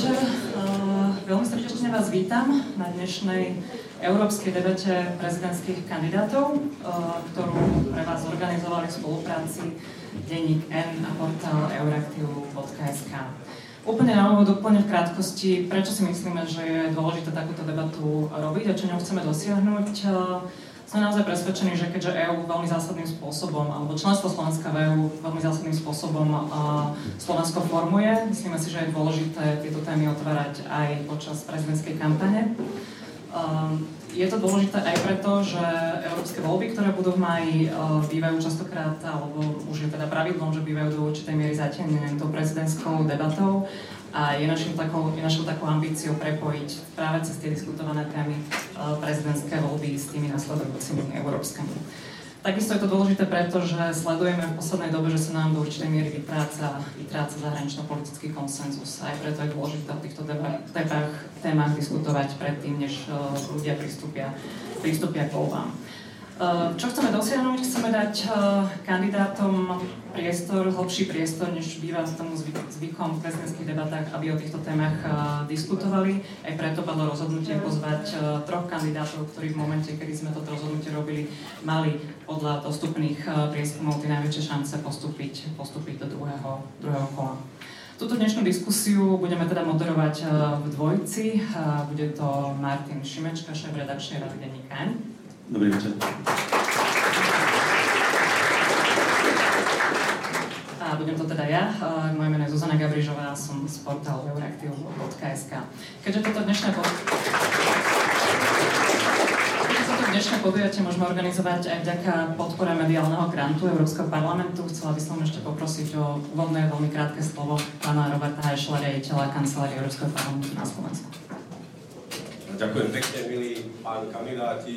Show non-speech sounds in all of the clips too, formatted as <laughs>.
večer. Uh, veľmi srdečne vás vítam na dnešnej európskej debate prezidentských kandidátov, uh, ktorú pre vás organizovali v spolupráci denník N a portál euraktiv.sk. Úplne na úvod, úplne v krátkosti, prečo si myslíme, že je dôležité takúto debatu robiť a čo ňou chceme dosiahnuť. Sme naozaj presvedčení, že keďže EÚ veľmi zásadným spôsobom, alebo členstvo Slovenska v EÚ veľmi zásadným spôsobom Slovensko formuje, myslíme si, že je dôležité tieto témy otvárať aj počas prezidentskej kampane. Uh, je to dôležité aj preto, že európske voľby, ktoré budú v maji, uh, bývajú častokrát, alebo už je teda pravidlom, že bývajú do určitej miery zatenené tou prezidentskou debatou a je, našim takou, je našou takou ambíciou prepojiť práve cez tie diskutované témy e, prezidentské voľby s tými nasledujúcimi európskymi. Takisto je to dôležité preto, že sledujeme v poslednej dobe, že sa nám do určitej miery vytráca, vytráca zahranično-politický konsenzus. Aj preto je dôležité o týchto témach, témach diskutovať predtým, než e, ľudia pristúpia, pristúpia k voľbám. Eh, čo chceme dosiahnuť? Chceme dať eh, kandidátom priestor, hlbší priestor, než býva s tomu zvykom v prezidentských debatách, aby o týchto témach eh, diskutovali. Aj preto padlo rozhodnutie pozvať troch kandidátov, ktorí v momente, kedy sme toto rozhodnutie robili, mali podľa dostupných prieskumov tie najväčšie šance postúpiť, postúpiť do druhého, druhého kola. Túto dnešnú diskusiu budeme teda moderovať v dvojici. Bude to Martin Šimečka, šéf redakčnej rady denníka Dobrý večer. A budem to teda ja. Moje meno je Zuzana Gabrižová, som z portálu euraktiv.sk. Keďže toto dnešné pod... dnešné podujatie môžeme organizovať aj vďaka podpore mediálneho grantu Európskeho parlamentu. Chcela by som ešte poprosiť o úvodné, veľmi krátke slovo pána Roberta Hajšla, riaditeľa kancelárie Európskeho parlamentu na Slovensku. Ďakujem pekne, milí páni kandidáti.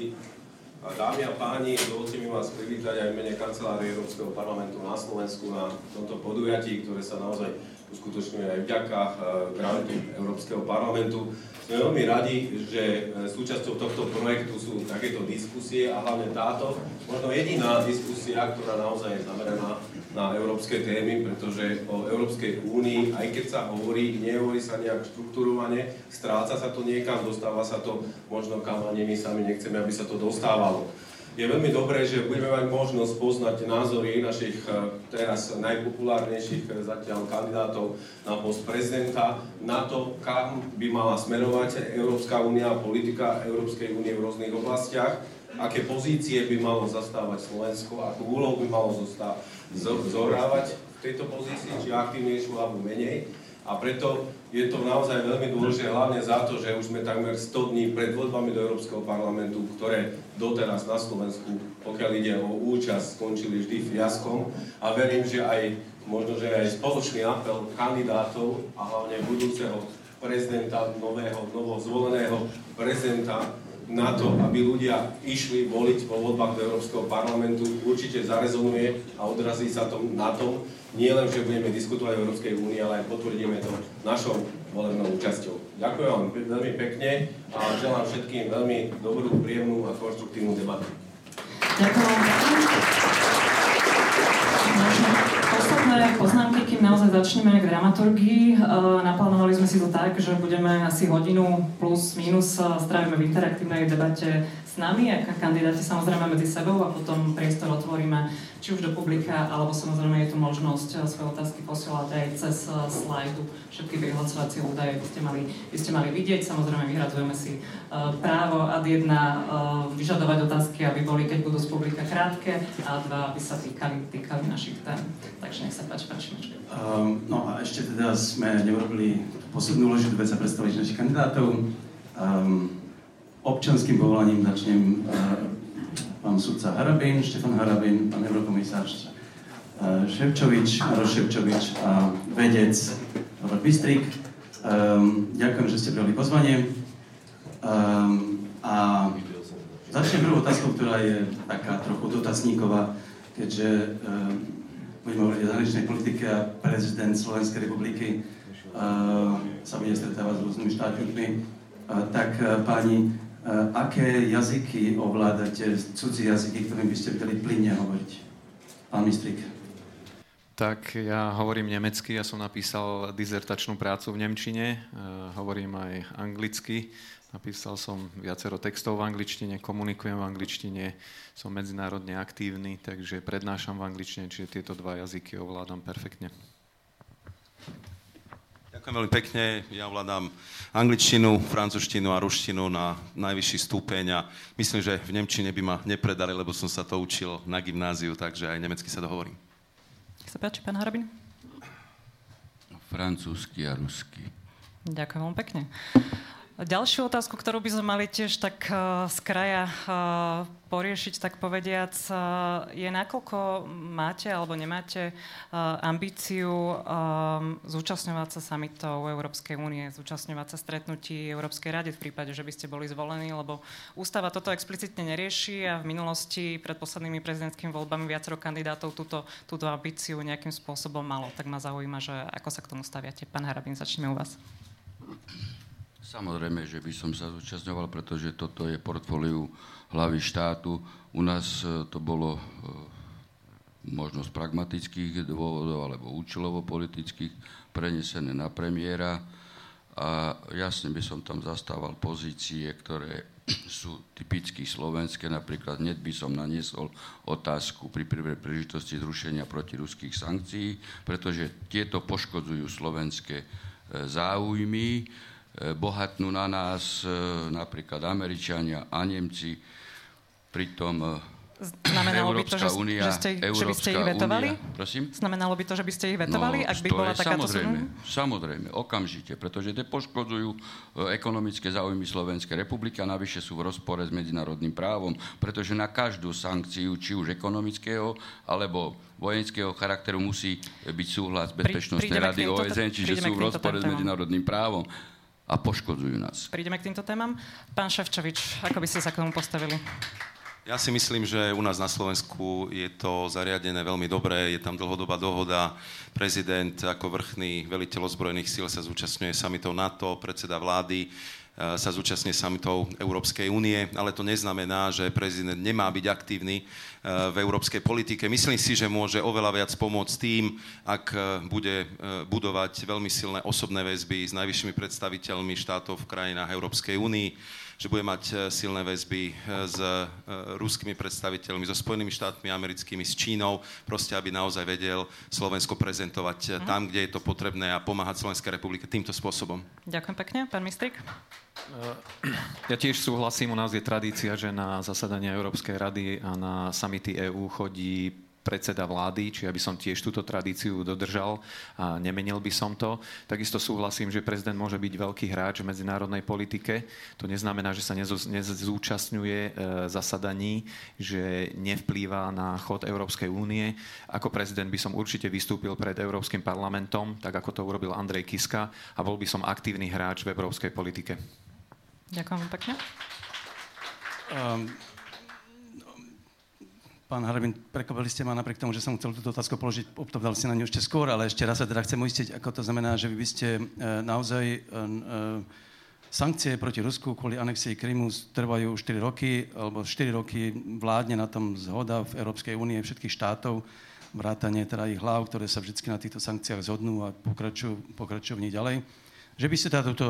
Dámy a páni, dovolte mi vás privítať aj v mene kancelárie Európskeho parlamentu na Slovensku na tomto podujatí, ktoré sa naozaj uskutočňuje aj vďaka eh, grantu Európskeho parlamentu. Sme veľmi radi, že eh, súčasťou tohto projektu sú takéto diskusie a hlavne táto, možno jediná diskusia, ktorá naozaj je zameraná na európske témy, pretože o Európskej únii, aj keď sa hovorí, nehovorí sa nejak štruktúrovane, stráca sa to niekam, dostáva sa to možno kam ani my sami nechceme, aby sa to dostávalo. Je veľmi dobré, že budeme mať možnosť poznať názory našich eh, teraz najpopulárnejších eh, zatiaľ kandidátov na post prezidenta, na to, kam by mala smerovať Európska únia politika Európskej únie v rôznych oblastiach, aké pozície by malo zastávať Slovensko, akú úlohu by malo zostávať zohrávať v tejto pozícii, či aktívnejšiu alebo menej. A preto je to naozaj veľmi dôležité, hlavne za to, že už sme takmer 100 dní pred voľbami do Európskeho parlamentu, ktoré doteraz na Slovensku, pokiaľ ide o účasť, skončili vždy fiaskom. A verím, že aj možno, že aj spoločný apel kandidátov a hlavne budúceho prezidenta, nového, novo zvoleného prezidenta na to, aby ľudia išli voliť vo voľbách do Európskeho parlamentu, určite zarezonuje a odrazí sa to na tom, nie len, že budeme diskutovať o Európskej únii, ale aj potvrdíme to našou volebnou účasťou. Ďakujem vám veľmi pekne a želám všetkým veľmi dobrú, príjemnú a konštruktívnu debatu. Ďakujem posledné poznámky, naozaj začneme k dramaturgii. E, naplánovali sme si to tak, že budeme asi hodinu plus minus e, strávime v interaktívnej debate s nami, ako kandidáti samozrejme medzi sebou a potom priestor otvoríme či už do publika, alebo samozrejme je tu možnosť eh, svoje otázky posielať aj cez eh, slajdu. Všetky vyhlasovacie údaje by ste mali, by ste mali vidieť. Samozrejme vyhradzujeme si uh, právo ad jedna vyžadovať otázky, aby boli, keď budú z publika krátke, a dva, aby sa týkali, týkali našich tém. Takže nech sa páči, páči um, No a ešte teda sme neurobili poslednú dôležitú vec a predstaviť našich kandidátov. Um, občanským povolaním začnem uh, pán sudca Harabin, Štefan Harabin, pán eurokomisár uh, Ševčovič, Maroš Ševčovič a vedec Robert Bystrik. Um, ďakujem, že ste prijali pozvanie. Um, a začnem prvou otázkou, ktorá je taká trochu dotazníková, keďže um, budeme hovoriť o zahraničnej politike a prezident Slovenskej republiky sa bude stretávať s rôznymi štátnikmi. Tak Eh, aké jazyky ovládate, cudzí jazyky, ktorým by ste vedeli plynne hovoriť? Pán Mistrik. Tak ja hovorím nemecky, ja som napísal dizertačnú prácu v Nemčine, uh, hovorím aj anglicky, napísal som viacero textov v angličtine, komunikujem v angličtine, som medzinárodne aktívny, takže prednášam v angličtine, čiže tieto dva jazyky ovládam perfektne. Ďakujem veľmi pekne. Ja ovládam angličtinu, francúzštinu a ruštinu na najvyšší stupeň a myslím, že v Nemčine by ma nepredali, lebo som sa to učil na gymnáziu, takže aj nemecky sa dohovorím sa páči, pán Harabin. Francúzsky a rusky. Ďakujem veľmi pekne. Ďalšiu otázku, ktorú by sme mali tiež tak uh, z kraja uh, poriešiť, tak povediac, uh, je nakoľko máte alebo nemáte ambíciu zúčastňovať sa samitov Európskej únie, zúčastňovať sa stretnutí Európskej rady v prípade, že by ste boli zvolení, lebo ústava toto explicitne nerieši a v minulosti pred poslednými prezidentskými voľbami viacero kandidátov túto, túto ambíciu nejakým spôsobom malo. Tak ma zaujíma, že ako sa k tomu staviate. Pán Harabin, začneme u vás. Samozrejme, že by som sa zúčastňoval, pretože toto je portfóliu hlavy štátu. U nás e, to bolo e, možno z pragmatických dôvodov alebo účelovo politických prenesené na premiéra a jasne by som tam zastával pozície, ktoré <clears throat> sú typicky slovenské. Napríklad hneď by som naniesol otázku pri prvej príležitosti zrušenia protiruských sankcií, pretože tieto poškodzujú slovenské e, záujmy bohatnú na nás e, napríklad Američania a Nemci, pritom e, Znamenalo by to, že, Unia, že, ste, že by ste ich vetovali? Unia, prosím? Znamenalo by to, že by ste ich vetovali, no, ak by bola takáto samozrejme, samozrejme, okamžite, pretože tie poškodzujú ekonomické záujmy Slovenskej republiky a navyše sú v rozpore s medzinárodným právom, pretože na každú sankciu, či už ekonomického alebo vojenského charakteru musí byť súhlas Bezpečnostnej rady OSN, čiže sú v rozpore s medzinárodným právom a poškodzujú nás. Prídeme k týmto témam. Pán Ševčovič, ako by ste sa k tomu postavili? Ja si myslím, že u nás na Slovensku je to zariadené veľmi dobre, je tam dlhodobá dohoda. Prezident ako vrchný veliteľ ozbrojených síl sa zúčastňuje samitov NATO, predseda vlády sa zúčastne samitov Európskej únie, ale to neznamená, že prezident nemá byť aktívny eh, v európskej politike. Myslím si, že môže oveľa viac pomôcť tým, ak eh, bude budovať veľmi silné osobné väzby s najvyššími predstaviteľmi štátov v krajinách Európskej únii, že bude mať silné väzby s ruskými predstaviteľmi, so Spojenými štátmi americkými, s Čínou, proste aby naozaj vedel Slovensko prezentovať tam, kde je to potrebné a pomáhať Slovenskej republike týmto spôsobom. Ďakujem pekne. Pán Mistrik? Ja tiež súhlasím, u nás je tradícia, že na zasadania Európskej rady a na samity EÚ chodí predseda vlády, či aby som tiež túto tradíciu dodržal a nemenil by som to. Takisto súhlasím, že prezident môže byť veľký hráč v medzinárodnej politike. To neznamená, že sa nezúčastňuje e, zasadaní, že nevplýva na chod Európskej únie. Ako prezident by som určite vystúpil pred Európskym parlamentom, tak ako to urobil Andrej Kiska a bol by som aktívny hráč v európskej politike. Ďakujem pekne. Um, pán Harabin, prekvapili ste ma napriek tomu, že som chcel túto otázku položiť, obtovdal si na ňu ešte skôr, ale ešte raz sa teda chcem uistiť, ako to znamená, že vy by ste uh, naozaj uh, sankcie proti Rusku kvôli anexii Krymu trvajú 4 roky, alebo 4 roky vládne na tom zhoda v Európskej únie všetkých štátov, vrátanie teda ich hlav, ktoré sa vždy na týchto sankciách zhodnú a pokračujú, pokračujú v nich ďalej. Že by ste teda túto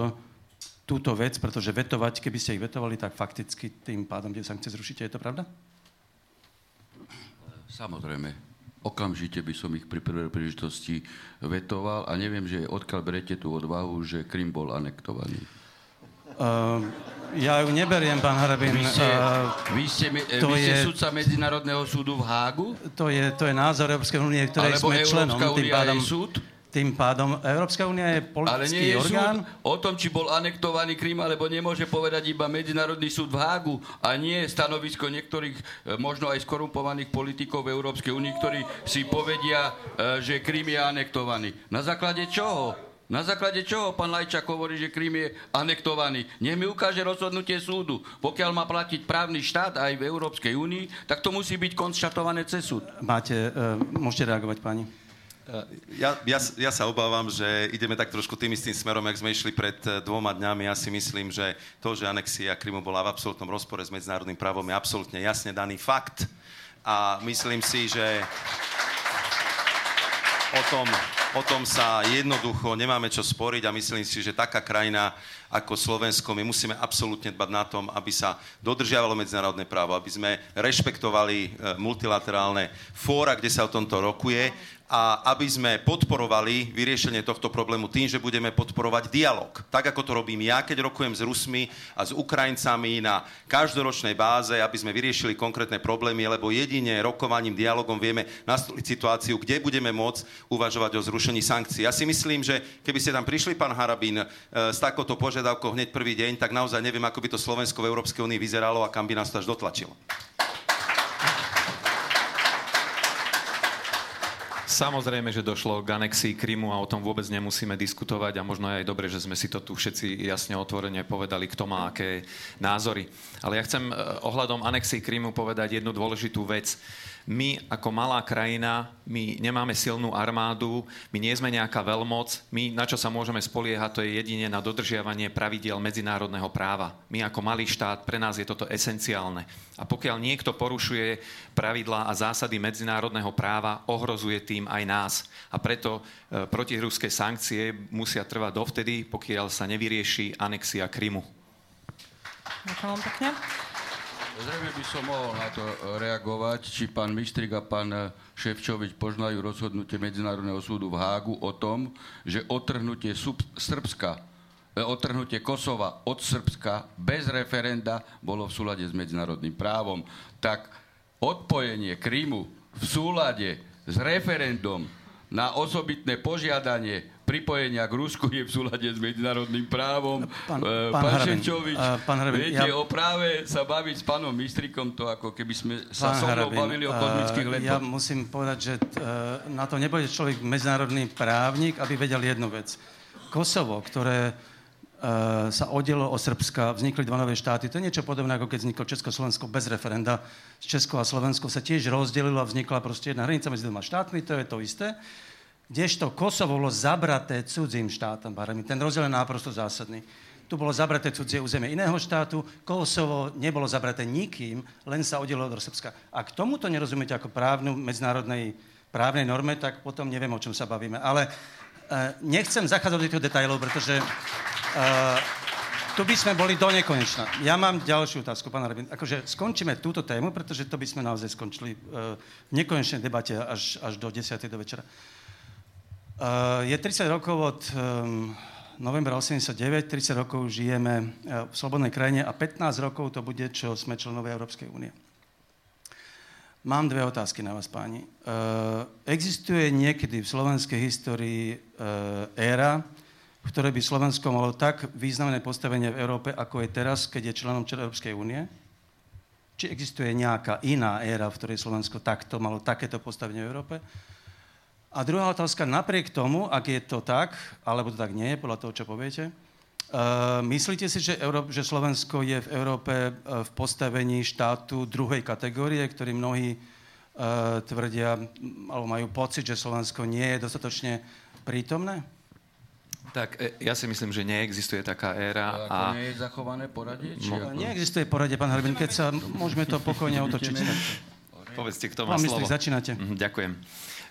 túto vec, pretože vetovať, keby ste ich vetovali, tak fakticky tým pádom tie sankcie zrušíte. Je to pravda? Samozrejme. Okamžite by som ich pri prvej príležitosti vetoval a neviem, že odkiaľ berete tú odvahu, že Krym bol anektovaný. Uh, ja ju neberiem, pán Harabin. Vy ste, uh, vy ste, to vy ste je, sudca Medzinárodného súdu v Hágu? To je, to je názor Európskej únie, ktorej Alebo sme Európska členom. Alebo Európska únia je súd? Tým pádom Európska únia je politický Ale nie je orgán. Súd o tom, či bol anektovaný Krym, alebo nemôže povedať iba Medzinárodný súd v Hágu a nie stanovisko niektorých e, možno aj skorumpovaných politikov v Európskej únii, ktorí si povedia, e, že Krym je anektovaný. Na základe čoho? Na základe čoho pán Lajčák hovorí, že Krym je anektovaný? Nech mi ukáže rozhodnutie súdu. Pokiaľ má platiť právny štát aj v Európskej únii, tak to musí byť konštatované cez súd. Máte, uh, môžete reagovať, pani? Ja, ja, ja sa obávam, že ideme tak trošku tým istým smerom, jak sme išli pred eh, dvoma dňami. Ja si myslím, že to, že anexia Krymu bola v absolútnom rozpore s medzinárodným právom, je absolútne jasne daný fakt. A myslím si, že o tom, o tom sa jednoducho nemáme čo sporiť a myslím si, že taká krajina ako Slovensko, my musíme absolútne dbať na tom, aby sa dodržiavalo medzinárodné právo, aby sme rešpektovali e, multilaterálne fóra, kde sa o tomto rokuje a aby sme podporovali vyriešenie tohto problému tým, že budeme podporovať dialog. Tak, ako to robím ja, keď rokujem s Rusmi a s Ukrajincami na každoročnej báze, aby sme vyriešili konkrétne problémy, lebo jedine rokovaním, dialogom vieme nastoliť situáciu, kde budeme môcť uvažovať o zrušení sankcií. Ja si myslím, že keby ste tam prišli, pán Harabín, e, s takouto požiadavkou hneď prvý deň, tak naozaj neviem, ako by to Slovensko v Európskej únii vyzeralo a kam by nás to až dotlačilo. Samozrejme, že došlo k anexii Krymu a o tom vôbec nemusíme diskutovať a možno je aj dobre, že sme si to tu všetci jasne otvorene povedali, kto má aké názory. Ale ja chcem eh, ohľadom anexii Krymu povedať jednu dôležitú vec my ako malá krajina, my nemáme silnú armádu, my nie sme nejaká veľmoc, my na čo sa môžeme spoliehať, to je jedine na dodržiavanie pravidiel medzinárodného práva. My ako malý štát, pre nás je toto esenciálne. A pokiaľ niekto porušuje pravidlá a zásady medzinárodného práva, ohrozuje tým aj nás. A preto e, protiruské sankcie musia trvať dovtedy, pokiaľ sa nevyrieši anexia Krymu. Ďakujem pekne. Zrejme by som mohol na to reagovať, či pán Mistrik a pán Ševčovič poznajú rozhodnutie Medzinárodného súdu v Hágu o tom, že otrhnutie Srbska, e, otrhnutie Kosova od Srbska bez referenda bolo v súlade s medzinárodným právom. Tak odpojenie Krímu v súlade s referendum na osobitné požiadanie pripojenia k Rusku je v súlade s medzinárodným právom. Pán, uh, pán, pán uh, pán Harabin, viete, ja... o práve sa baviť s pánom Mistrikom, to ako keby sme sa pán so mnou bavili o kozmických letoch. Ja musím povedať, že na to nebude človek medzinárodný právnik, aby vedel jednu vec. Kosovo, ktoré sa oddelo o Srbska, vznikli dva nové štáty. To je niečo podobné, ako keď vzniklo Československo bez referenda. Česko a Slovensko sa tiež rozdelilo a vznikla proste jedna hranica medzi dvoma štátmi, to je to isté kdežto Kosovo bolo zabraté cudzím štátom. Ten rozdiel je náprosto zásadný. Tu bolo zabraté cudzie územie iného štátu, Kosovo nebolo zabraté nikým, len sa oddelilo do Srbska. Ak tomuto nerozumiete ako právnu medzinárodnej právnej norme, tak potom neviem, o čom sa bavíme. Ale uh, nechcem zachádzať do týchto detajlov, pretože uh, tu by sme boli do nekonečna. Ja mám ďalšiu otázku, pán Rabin. Akože skončíme túto tému, pretože to by sme naozaj skončili uh, v nekonečnej debate až, až do 10. do večera. Uh, je 30 rokov od um, novembra 89, 30 rokov žijeme uh, v slobodnej krajine a 15 rokov to bude, čo sme členovi Európskej únie. Mám dve otázky na vás, páni. Uh, existuje niekedy v slovenskej histórii éra, v ktorej by Slovensko malo tak významné postavenie v Európe, ako je teraz, keď je členom Európskej únie? Či existuje nejaká iná éra, v ktorej Slovensko takto malo takéto postavenie v Európe? A druhá otázka, napriek tomu, ak je to tak, alebo to tak nie je, podľa toho, čo poviete, uh, myslíte si, že, Euró- že Slovensko je v Európe uh, v postavení štátu druhej kategórie, ktorý mnohí uh, tvrdia, alebo majú pocit, že Slovensko nie je dostatočne prítomné? Tak ja si myslím, že neexistuje taká éra. A, a... nie je zachované poradie? Či no, ako... Neexistuje poradie, pán Harbin, keď sa môžeme to pokojne otočiť. Povedzte, kto má slovo. začínate. Mhm, ďakujem.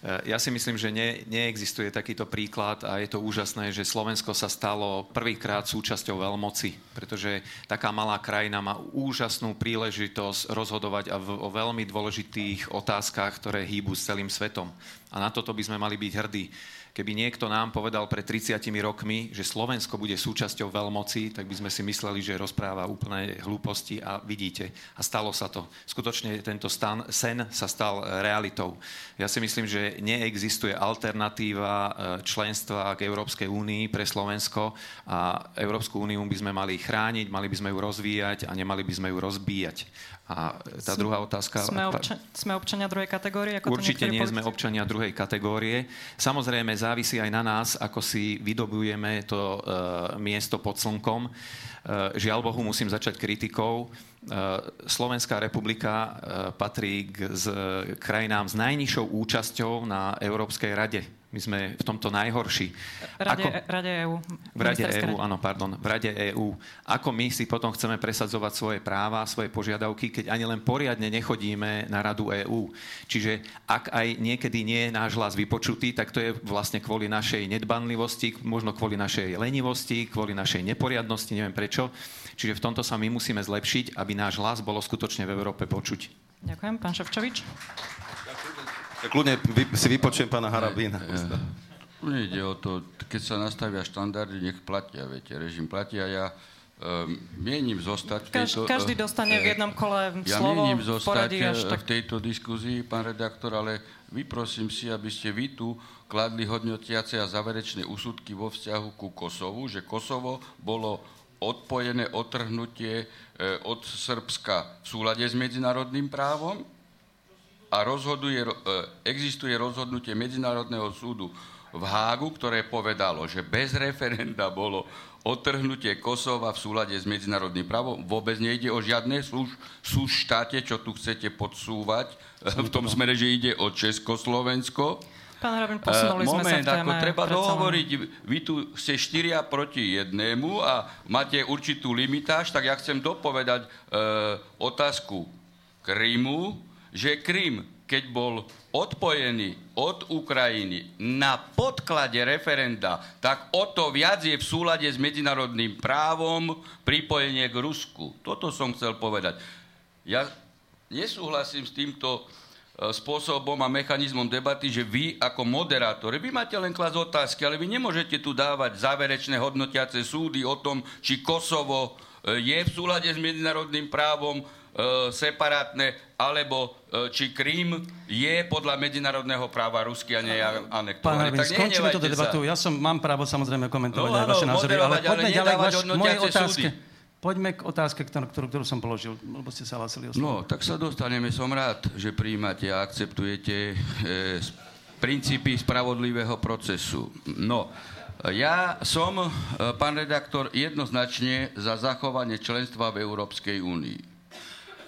Eh, ja si myslím, že ne, neexistuje takýto príklad a je to úžasné, že Slovensko sa stalo prvýkrát súčasťou veľmoci, pretože taká malá krajina má úžasnú príležitosť rozhodovať o veľmi dôležitých otázkach, ktoré hýbu s celým svetom. A na toto by sme mali byť hrdí. Keby niekto nám povedal pred 30 rokmi, že Slovensko bude súčasťou veľmoci, tak by sme si mysleli, že rozpráva úplne hlúposti a vidíte. A stalo sa to. Skutočne tento stan, sen sa stal realitou. Ja si myslím, že neexistuje alternatíva e, členstva k Európskej únii pre Slovensko a Európsku úniu by sme mali chrániť, mali by sme ju rozvíjať a nemali by sme ju rozbíjať. A tá druhá otázka... Sme, obča- sme občania druhej kategórie? Ako Určite nie sme občania druhej kategórie. Samozrejme, závisí aj na nás, ako si vydobujeme to uh, miesto pod slnkom. Uh, žiaľ Bohu, musím začať kritikou. Uh, Slovenská republika uh, patrí k z, krajinám s najnižšou účasťou na Európskej rade My sme v tomto najhorší. Rade, Ako, Rade EU. V Rade EU, áno, pardon. V Rade EU. Ako my si potom chceme presadzovať svoje práva, svoje požiadavky, keď ani len poriadne nechodíme na Radu EÚ. Čiže ak aj niekedy nie je náš hlas vypočutý, tak to je vlastne kvôli našej nedbanlivosti, možno kvôli našej lenivosti, kvôli našej neporiadnosti, neviem prečo. Čiže v tomto sa my musíme zlepšiť, aby náš hlas bolo skutočne v Európe počuť. Ďakujem. Pán Ševčovič? Kľudne si vypočujem pána Harabína. Ja, ja. ide o to, keď sa nastavia štandardy, nech platia, viete, režim platia. Ja um, mienim zostať v tejto... Každý dostane v jednom kole ja slovo, mienim zostať až tak... v tejto diskuzii, pán redaktor, ale vyprosím si, aby ste vy tu kladli hodnotiace a záverečné úsudky vo vzťahu ku Kosovu, že Kosovo bolo odpojené otrhnutie e, od Srbska v súlade s medzinárodným právom a rozhoduje, e, existuje rozhodnutie Medzinárodného súdu v Hágu, ktoré povedalo, že bez referenda bolo otrhnutie Kosova v súlade s medzinárodným právom. Vôbec nejde o žiadne súž, súž štáte, čo tu chcete podsúvať, v tom smere, že ide o Československo. Pán Rabin, posunuli Moment, sme sa v téme ako treba dohovoriť, vy tu ste štyria proti jednému a máte určitú limitáž, tak ja chcem dopovedať e, otázku Krymu, že Krym, keď bol odpojený od Ukrajiny na podklade referenda, tak o to viac je v súlade s medzinárodným právom pripojenie k Rusku. Toto som chcel povedať. Ja nesúhlasím s týmto e, spôsobom a mechanizmom debaty, že vy ako moderátori, vy máte len klas otázky, ale vy nemôžete tu dávať záverečné hodnotiace súdy o tom, či Kosovo e, je v súlade s medzinárodným právom, separátne, alebo e, či Krím je podľa medzinárodného práva ruský a nie anektovaný. Pán tak skončíme túto debatu. Ja som, mám právo samozrejme komentovať no, aj vaše názory, ale poďme ale ďalej vaš, mojej otázke. Súdy. Poďme k otázke, ktorú, ktorú som položil, lebo ste sa hlasili o slovo. No, tak sa dostaneme. Som rád, že príjmate a akceptujete e, princípy spravodlivého procesu. No, ja som, e, pán redaktor, jednoznačne za zachovanie členstva v Európskej únii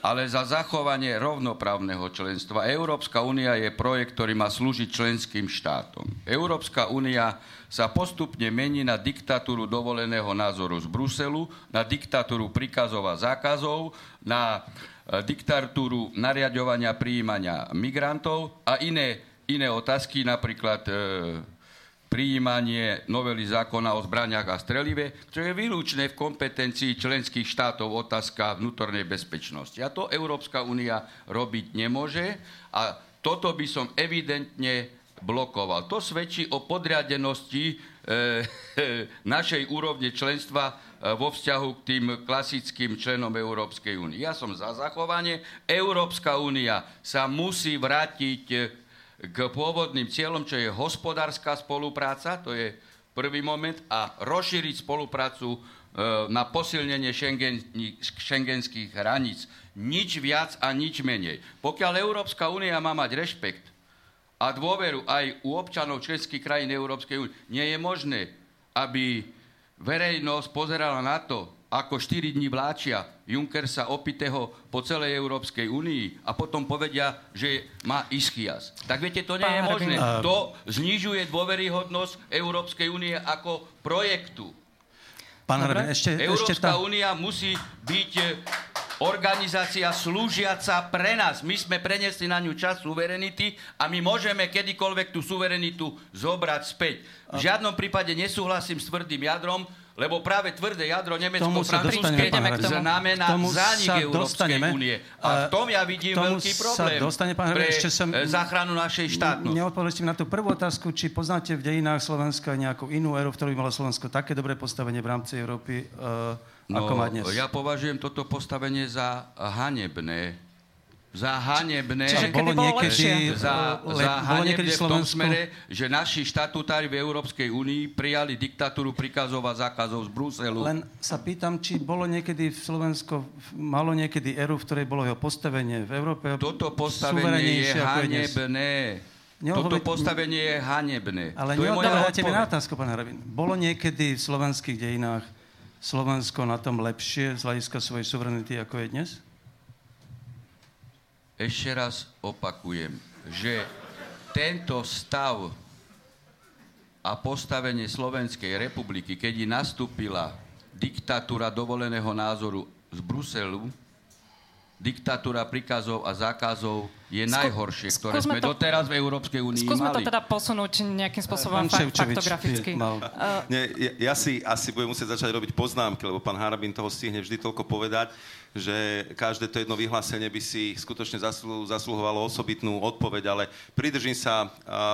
ale za zachovanie rovnoprávneho členstva. Európska únia je projekt, ktorý má slúžiť členským štátom. Európska únia sa postupne mení na diktatúru dovoleného názoru z Bruselu, na diktatúru príkazov a zákazov, na e, diktatúru nariadovania príjmania migrantov a iné, iné otázky, napríklad e, prijímanie novely zákona o zbraniach a strelive, čo je výlučné v kompetencii členských štátov otázka vnútornej bezpečnosti. A to Európska únia robiť nemôže a toto by som evidentne blokoval. To svedčí o podriadenosti e, <laughs> našej úrovne členstva e, vo vzťahu k tým klasickým členom Európskej únie. Ja som za zachovanie. Európska únia sa musí vrátiť k pôvodným cieľom, čo je hospodárska spolupráca, to je prvý moment, a rozšíriť spoluprácu e, na posilnenie šengenských hraníc. Nič viac a nič menej. Pokiaľ Európska únia má mať rešpekt a dôveru aj u občanov členských krajín Európskej únie, nie je možné, aby verejnosť pozerala na to, ako 4 dní vláčia Juncker sa opitého po celej Európskej únii a potom povedia, že má ischias. Tak viete, to nie je možné. To znižuje dôveryhodnosť Európskej únie ako projektu. Pán Hraben, ešte, Európska ešte tá... únia musí byť e, organizácia slúžiaca pre nás. My sme prenesli na ňu čas suverenity a my môžeme kedykoľvek tú suverenitu zobrať späť. V žiadnom prípade nesúhlasím s tvrdým jadrom, lebo práve tvrdé jadro nemecko-francúzske znamená zánik Európskej únie. A v tom ja vidím veľký problém dostane, pán pre ešte som, e, záchranu našej štátnosti. Neodpovedali ste na tú prvú otázku, či poznáte v dejinách Slovenska nejakú inú éru, v ktorej malo Slovensko také dobré postavenie v rámci Európy, uh, ako no, má dnes. Ja považujem toto postavenie za hanebné za hanebné, Čiže bolo niekedy, za, le, za hanebné v tom smere, že naši štatutári v Európskej únii prijali diktatúru prikazov a zákazov z Bruselu. Len sa pýtam, či bolo niekedy v Slovensko, malo niekedy eru, v ktorej bolo jeho postavenie v Európe Toto postavenie je hanebné. Toto postavenie je hanebné. Ale neodpovedáte mi na otázku, pán Harabin. Bolo niekedy v slovenských dejinách Slovensko na tom lepšie z hľadiska svojej suverenity, ako je dnes? Ešte raz opakujem, že tento stav a postavenie Slovenskej republiky, keď nastúpila diktatúra dovoleného názoru z Bruselu, diktatúra príkazov a zákazov je najhoršie, ktoré sme to, doteraz v Európskej únii mali. Skúsme to teda posunúť nejakým spôsobom fakt, faktograficky. Uh, Nie, ja, ja si asi budem musieť začať robiť poznámky, lebo pán Harabin toho stihne vždy toľko povedať že každé to jedno vyhlásenie by si skutočne zaslu, zasluhovalo osobitnú odpoveď, ale pridržím sa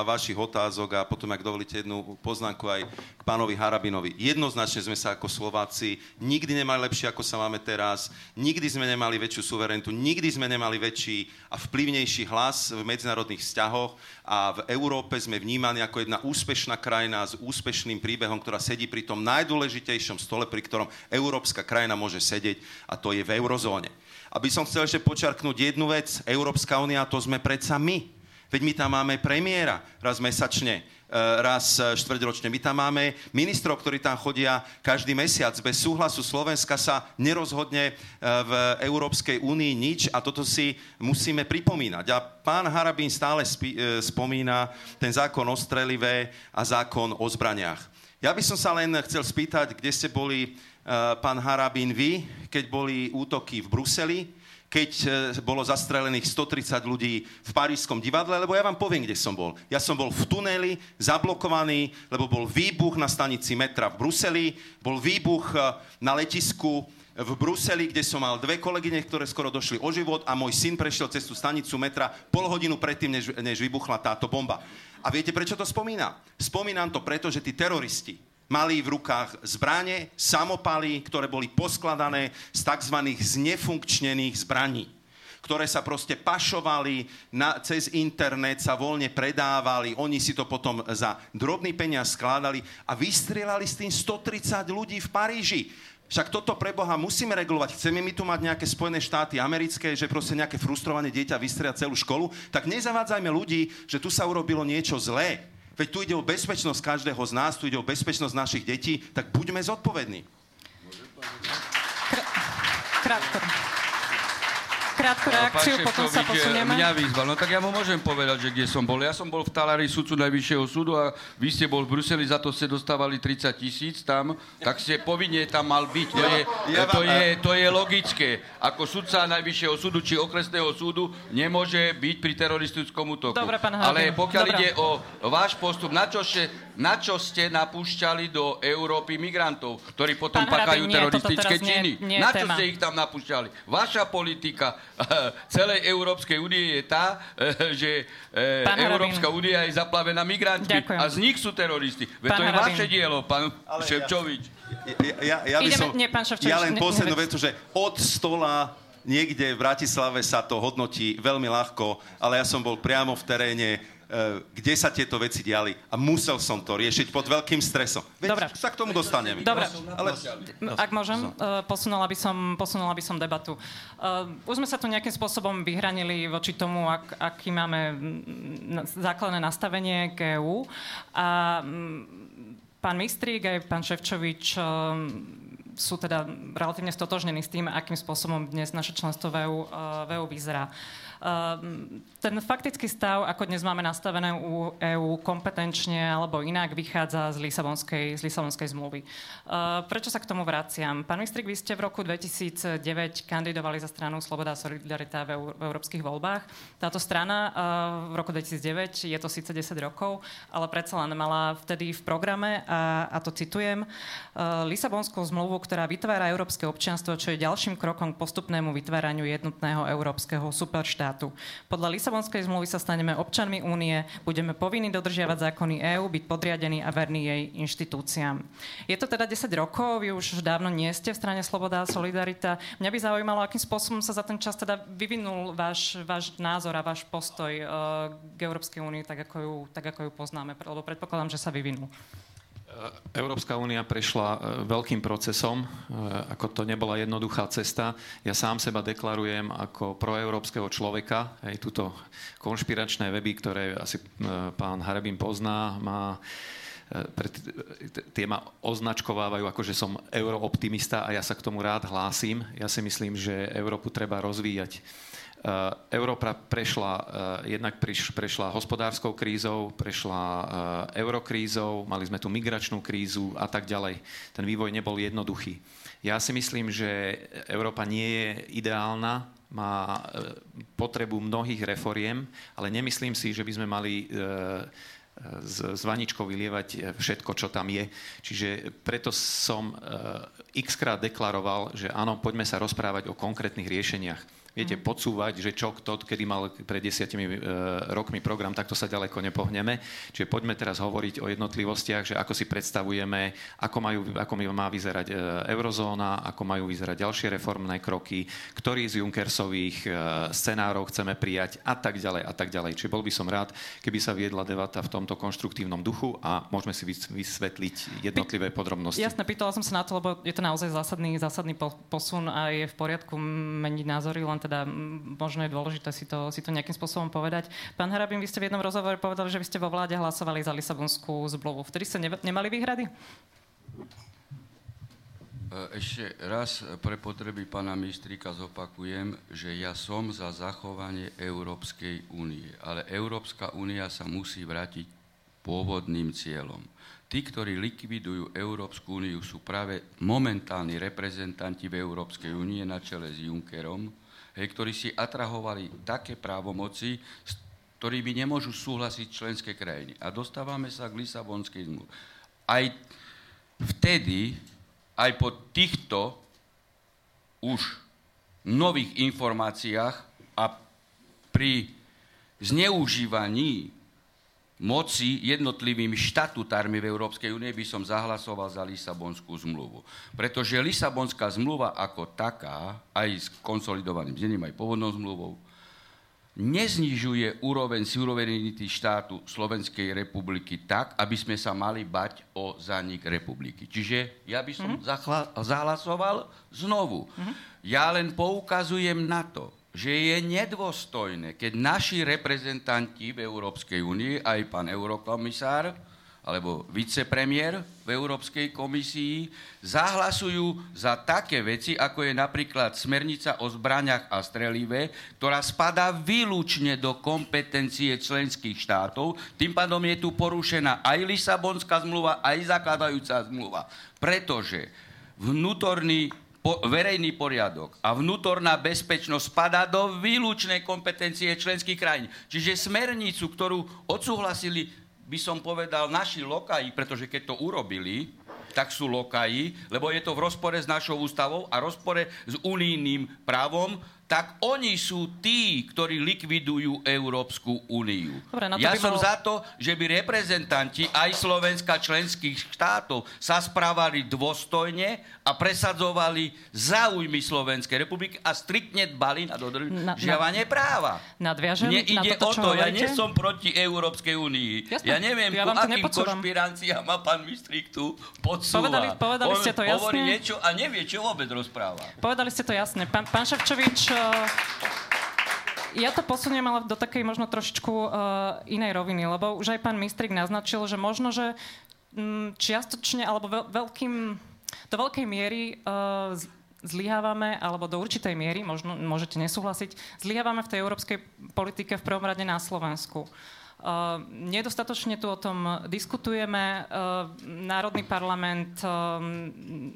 vašich otázok a potom, ak dovolíte jednu poznámku aj k pánovi Harabinovi. Jednoznačne sme sa ako Slováci nikdy nemali lepšie, ako sa máme teraz, nikdy sme nemali väčšiu suverenitu, nikdy sme nemali väčší a vplyvnejší hlas v medzinárodných vzťahoch a v Európe sme vnímaní ako jedna úspešná krajina s úspešným príbehom, ktorá sedí pri tom najdôležitejšom stole, pri ktorom európska krajina môže sedieť a to je v eurozóne. Aby som chcel ešte počiarknúť jednu vec. Európska únia, to sme predsa my. Veď my tam máme premiéra raz mesačne, e, raz štvrťročne. My tam máme ministrov, ktorí tam chodia každý mesiac. Bez súhlasu Slovenska sa nerozhodne e, v Európskej únii nič a toto si musíme pripomínať. A pán Harabín stále spí, e, spomína ten zákon o strelive a zákon o zbraniach. Ja by som sa len chcel spýtať, kde ste boli pán Harabín, vy, keď boli útoky v Bruseli, keď eh, bolo zastrelených 130 ľudí v Parížskom divadle, lebo ja vám poviem, kde som bol. Ja som bol v tuneli, zablokovaný, lebo bol výbuch na stanici metra v Bruseli, bol výbuch eh, na letisku v Bruseli, kde som mal dve kolegyne, ktoré skoro došli o život a môj syn prešiel cez tú stanicu metra pol hodinu predtým, než, než vybuchla táto bomba. A viete, prečo to spomínam? Spomínam to preto, že tí teroristi, mali v rukách zbranie, samopaly, ktoré boli poskladané z tzv. znefunkčnených zbraní ktoré sa proste pašovali na, cez internet, sa voľne predávali, oni si to potom za drobný peniaz skladali a vystrelali s tým 130 ľudí v Paríži. Však toto pre Boha musíme regulovať. Chceme my tu mať nejaké Spojené štáty americké, že proste nejaké frustrované dieťa vystrelia celú školu, tak nezavádzajme ľudí, že tu sa urobilo niečo zlé. Veď tu ide o bezpečnosť každého z nás, tu ide o bezpečnosť našich detí, tak buďme zodpovední. Krátko krátku reakciu, potom sa posunieme. Mňa vyzval. No tak ja mu môžem povedať, že kde som bol. Ja som bol v talári sudcu Najvyššieho súdu a vy ste bol v Bruseli, za to ste dostávali 30 tisíc tam, tak ste povinne tam mal byť. To je, to je, to je logické. Ako sudca Najvyššieho súdu či okresného súdu nemôže byť pri teroristickom útoku. Dobre, pán Ale pokiaľ Dobre. ide o váš postup, na čo, ste, na čo ste napúšťali do Európy migrantov, ktorí potom pán pakajú teroristické činy? Nie, nie na čo téma. ste ich tam napúšťali? Vaša politika celej Európskej únie je tá, eh, že eh, pán Európska únia je zaplavená migrantmi Ďakujem. a z nich sú teroristi. Veď to je Harabin. vaše dielo, pán Ale Ševčovič. Ja, ja, ja, by som, nie, pán Ševčovič, ja len poslednú vetu, že od stola niekde v Bratislave sa to hodnotí veľmi ľahko, ale ja som bol priamo v teréne kde sa tieto veci diali a musel som to riešiť pod veľkým stresom. Veď Dobre. sa k tomu dostaneme. Dobre, ale... ak môžem, eh, posunula by som, posunula by som debatu. Uh, už sme sa tu nejakým spôsobom vyhranili voči tomu, ak, aký máme základné nastavenie k EU. A mm, pán Mistrík aj pán Ševčovič sú teda relatívne stotožnení s tým, akým spôsobom dnes naše členstvo v EU, v EU vyzerá. Ehm, ten faktický stav, ako dnes máme nastavené u EÚ kompetenčne alebo inak, vychádza z Lisabonskej, z Lisabonskej zmluvy. Ehm, prečo sa k tomu vraciam? Pán ministrik, vy ste v roku 2009 kandidovali za stranu Sloboda a Solidarita v, v európskych voľbách. Táto strana ehm, v roku 2009, je to síce 10 rokov, ale predsa len mala vtedy v programe, a, a to citujem, Lisabonskú zmluvu, ktorá vytvára európske občianstvo, čo je ďalším krokom k postupnému vytváraniu jednotného európskeho superštátu štátu. Podľa Lisabonskej zmluvy sa staneme občanmi únie, budeme povinní dodržiavať zákony EÚ, byť podriadení a verní jej inštitúciám. Je to teda 10 rokov, vy už dávno nie ste v strane Sloboda a Solidarita. Mňa by zaujímalo, akým spôsobom sa za ten čas teda vyvinul váš, váš názor a váš postoj uh, k Európskej únii, tak ako ju, tak ako ju poznáme, lebo predpokladám, že sa vyvinul. Európska únia prešla e, veľkým procesom, e, ako to nebola jednoduchá cesta. Ja sám seba deklarujem ako proeurópskeho človeka. Aj túto konšpiračné weby, ktoré asi e, pán Harabin pozná, má tie ma označkovávajú ako, že som eurooptimista a ja sa k tomu rád hlásim. Ja si myslím, že Európu treba rozvíjať Európa prešla, jednak prešla hospodárskou krízou, prešla eurokrízou, mali sme tu migračnú krízu a tak ďalej. Ten vývoj nebol jednoduchý. Ja si myslím, že Európa nie je ideálna, má potrebu mnohých reforiem, ale nemyslím si, že by sme mali s vaničkou vylievať všetko, čo tam je. Čiže preto som x krát deklaroval, že áno, poďme sa rozprávať o konkrétnych riešeniach viete, mm. podsúvať, že čo kto, kedy mal pred desiatimi e, rokmi program, takto sa ďaleko nepohneme. Čiže poďme teraz hovoriť o jednotlivostiach, že ako si predstavujeme, ako, majú, ako má vyzerať e, eurozóna, ako majú vyzerať ďalšie reformné kroky, ktorý z Junckersových e, scenárov chceme prijať a tak ďalej a tak ďalej. Čiže bol by som rád, keby sa viedla debata v tomto konštruktívnom duchu a môžeme si vysvetliť jednotlivé podrobnosti. Jasne, pýtala som sa na to, lebo je to naozaj zásadný, zásadný posun a je v poriadku meniť názory, len teda možno je dôležité si to, si to nejakým spôsobom povedať. Pán Harabin, vy ste v jednom rozhovore povedali, že vy ste vo vláde hlasovali za Lisabonskú zmluvu. Vtedy ste ne- nemali výhrady? E, ešte raz pre potreby pána ministrika zopakujem, že ja som za zachovanie Európskej únie, ale Európska únia sa musí vrátiť pôvodným cieľom. Tí, ktorí likvidujú Európsku úniu, sú práve momentálni reprezentanti v Európskej únie na čele s Junckerom, hej, ktorí si atrahovali také právomoci, s ktorými nemôžu súhlasiť členské krajiny. A dostávame sa k Lisabonskej zmluve. Aj vtedy, aj po týchto už nových informáciách a pri zneužívaní moci jednotlivými štatutármi v Európskej únie by som zahlasoval za Lisabonskú zmluvu. Pretože Lisabonská zmluva ako taká, aj s konsolidovaným znením, aj pôvodnou zmluvou, neznižuje úroveň suverenity štátu Slovenskej republiky tak, aby sme sa mali bať o zanik republiky. Čiže ja by som mm-hmm. zahlasoval znovu. Mm-hmm. Ja len poukazujem na to, že je nedôstojné, keď naši reprezentanti v Európskej únii, aj pán eurokomisár, alebo vicepremiér v Európskej komisii zahlasujú za také veci, ako je napríklad smernica o zbraniach a strelive, ktorá spadá výlučne do kompetencie členských štátov. Tým pádom je tu porušená aj Lisabonská zmluva, aj zakladajúca zmluva. Pretože vnútorný po, verejný poriadok a vnútorná bezpečnosť spadá do výlučnej kompetencie členských krajín. Čiže smernicu, ktorú odsúhlasili, by som povedal, naši lokaji, pretože keď to urobili, tak sú lokaji, lebo je to v rozpore s našou ústavou a rozpore s unijným právom, tak oni sú tí, ktorí likvidujú Európsku úniu. Ja som bolo... za to, že by reprezentanti aj Slovenska členských štátov sa správali dôstojne a presadzovali záujmy Slovenskej republiky a striktne dbali na dodržiavanie na, práva. Nadviažem Mne ide toto, o to, ja nie som proti Európskej únii. Ja neviem, ja ku akým konšpiráciám má pán Mistrík tu podsúva. Povedali, povedali On ste to jasne. hovorí niečo a nevie, čo vôbec rozpráva. Povedali ste to jasne. Pán, pán Ševčovič, ja to posuniem ale do takej možno trošičku uh, inej roviny, lebo už aj pán Mistrik naznačil, že možno, že um, čiastočne alebo veľ, veľkým, do veľkej miery uh, zlyhávame, alebo do určitej miery, možno môžete nesúhlasiť, zlyhávame v tej európskej politike v prvom rade na Slovensku. Uh, nedostatočne tu o tom diskutujeme. Uh, Národný parlament uh,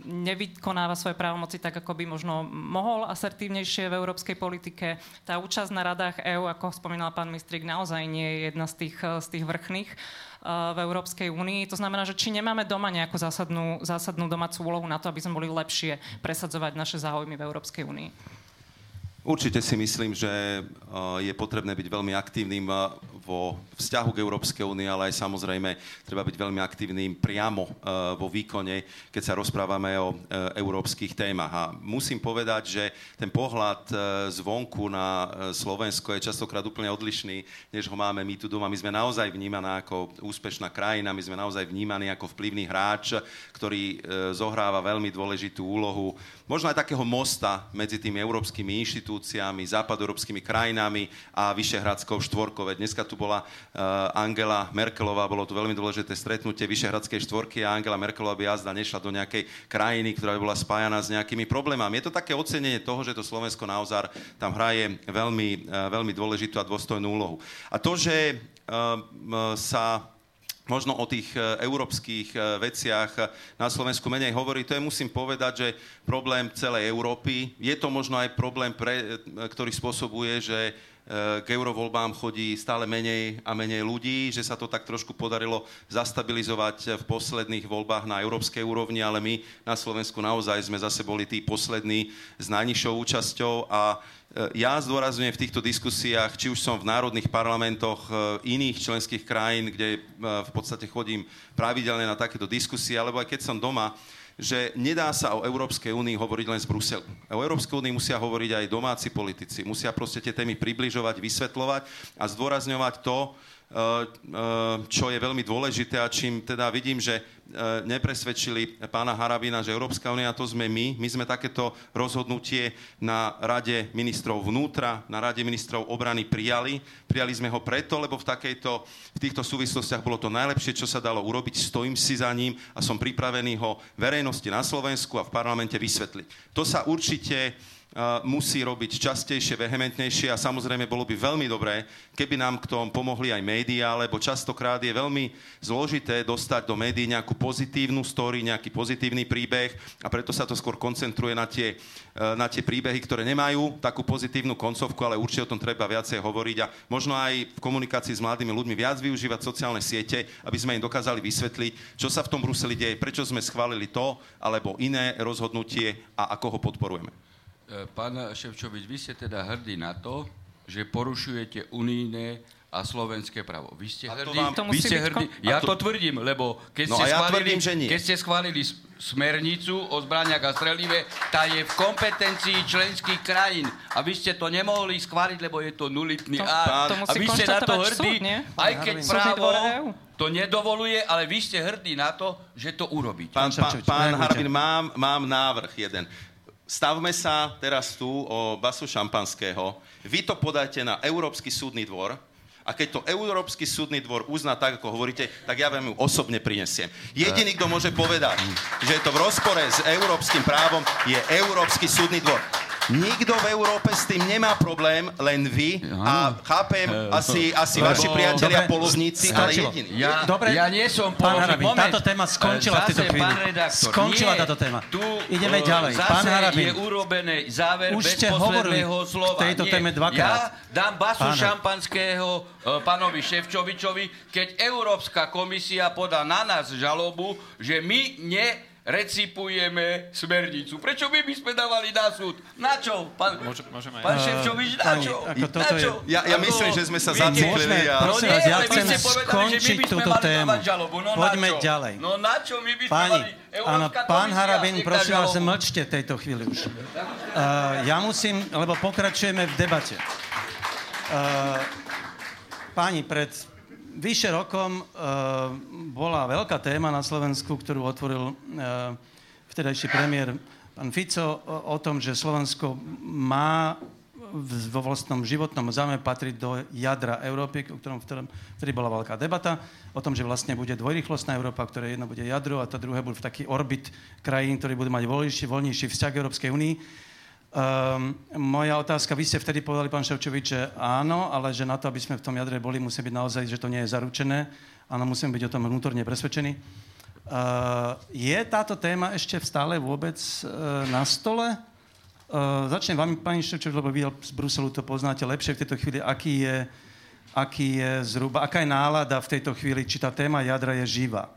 nevykonáva svoje právomoci tak, ako by možno mohol asertívnejšie v európskej politike. Tá účasť na radách EÚ, ako spomínal pán Mistrik, naozaj nie je jedna z tých, z tých vrchných v Európskej únii. To znamená, že či nemáme doma nejakú zásadnú, zásadnú domácu úlohu na to, aby sme boli lepšie presadzovať naše záujmy v Európskej únii. Určite si myslím, že je potrebné byť veľmi aktívnym vo vzťahu k Európskej únie, ale aj samozrejme treba byť veľmi aktívnym priamo vo výkone, keď sa rozprávame o európskych témach. A musím povedať, že ten pohľad zvonku na Slovensko je častokrát úplne odlišný, než ho máme my tu doma. My sme naozaj vnímaná ako úspešná krajina, my sme naozaj vnímaní ako vplyvný hráč, ktorý zohráva veľmi dôležitú úlohu, možno aj takého mosta medzi tými európskymi inštitúciami, inštitúciami, západoeurópskymi krajinami a Vyšehradskou štvorkou. Dneska tu bola Angela Merkelová, bolo tu veľmi dôležité stretnutie Vyšehradskej štvorky a Angela Merkelová by jazda nešla do nejakej krajiny, ktorá by bola spájana s nejakými problémami. Je to také ocenenie toho, že to Slovensko naozaj tam hraje veľmi, veľmi dôležitú a dôstojnú úlohu. A to, že sa možno o tých e, európskych e, veciach na Slovensku menej hovorí. To je, musím povedať, že problém celej Európy. Je to možno aj problém, pre, e, ktorý spôsobuje, že k eurovoľbám chodí stále menej a menej ľudí, že sa to tak trošku podarilo zastabilizovať v posledných voľbách na európskej úrovni, ale my na Slovensku naozaj sme zase boli tí poslední s najnižšou účasťou. A E, ja zdôrazňujem v týchto diskusiách, či už som v národných parlamentoch iných členských krajín, kde v podstate chodím pravidelne na takéto diskusie, alebo aj keď som doma, že nedá sa o Európskej únii hovoriť len z Bruselu. O Európskej únii musia hovoriť aj domáci politici. Musia proste tie témy približovať, vysvetľovať a zdôrazňovať to, čo je veľmi dôležité a čím teda vidím, že eh, nepresvedčili pána Harabina, že Európska únia to sme my. My sme takéto rozhodnutie na Rade ministrov vnútra, na Rade ministrov obrany prijali. Prijali sme ho preto, lebo v, takejto, v týchto súvislostiach bolo to najlepšie, čo sa dalo urobiť. Stojím si za ním a som pripravený ho verejnosti na Slovensku a v parlamente vysvetliť. To sa určite musí robiť častejšie, vehementnejšie a samozrejme bolo by veľmi dobré, keby nám k tomu pomohli aj médiá, lebo častokrát je veľmi zložité dostať do médií nejakú pozitívnu story, nejaký pozitívny príbeh a preto sa to skôr koncentruje na tie, e, na tie príbehy, ktoré nemajú takú pozitívnu koncovku, ale určite o tom treba viacej hovoriť a možno aj v komunikácii s mladými ľuďmi viac využívať sociálne siete, aby sme im dokázali vysvetliť, čo sa v tom Bruseli deje, prečo sme schválili to alebo iné rozhodnutie a ako ho podporujeme. E, pán Ševčovič, vy ste teda hrdí na to, že porušujete unijné a slovenské právo. Vy ste hrdí, vám, vy ste hrdí, ja to... to tvrdím, lebo keď no ste, ja schválili, tvrdím, že nie. keď ste schválili smernicu o zbraniach a strelive, tá je v kompetencii členských krajín. A vy ste to nemohli schváliť, lebo je to nulitný to, akt. To a vy ste na to hrdí, súd, nie? aj keď právo to nedovoluje, ale vy ste hrdí na to, že to urobíte. Pán, pán, pán Harabin, mám, mám návrh jeden stavme sa teraz tu o basu šampanského, vy to podajte na Európsky súdny dvor a keď to Európsky súdny dvor uzná tak, ako hovoríte, tak ja vám ju osobne prinesiem. Jediný, kto môže povedať, že je to v rozpore s európskym právom, je Európsky súdny dvor. Nikto v Európe s tým nemá problém, len vy. A chápem, asi, asi Lebo... vaši priatelia dobre, polozníci, ale jediný. Ja, dobre, ja nie som pán Harabin, táto téma skončila v tejto chvíli. Redaktor, skončila nie, táto téma. Tu, Ideme uh, ďalej. Pán Harabin, je urobené záver už bez ste posledného slova. v tejto nie, téme dvakrát. Ja dám basu pán šampanského uh, pánovi Ševčovičovi, keď Európska komisia podá na nás žalobu, že my ne recipujeme smernicu. Prečo my by sme dávali na súd? Na čo? Pán, Môže, môžeme pán Ševčovič, na čo? Ako toto na čo? Je... Ja, ja myslím, že sme sa zaciklili. A... Prosím vás, ja chcem skončiť túto tému. No Poďme ďalej. No na čo my by sme Páni, mali áno, pán Harabin, prosím vás, mlčte tejto chvíli už. Uh, ja musím, lebo pokračujeme v debate. Uh, páni, pred vyše rokom uh, bola veľká téma na Slovensku, ktorú otvoril uh, vtedajší premiér pán Fico o, o tom, že Slovensko má vo vlastnom životnom záme patriť do jadra Európy, o ktorom vtedy bola veľká debata, o tom, že vlastne bude dvojrýchlostná Európa, ktoré jedno bude jadro a to druhé bude v taký orbit krajín, ktorý budú mať voľnejší, voľnejší vzťah k Európskej únii. Um, moja otázka, vy ste vtedy povedali, pán Ševčovič, že áno, ale že na to, aby sme v tom jadre boli, musí byť naozaj, že to nie je zaručené. Áno, musíme byť o tom vnútorne presvedčení. Uh, je táto téma ešte stále vôbec uh, na stole? Uh, začnem vám, pani Ševčovič, lebo vy z Bruselu to poznáte lepšie v tejto chvíli, aký je, aký je zhruba, aká je nálada v tejto chvíli, či tá téma jadra je živá?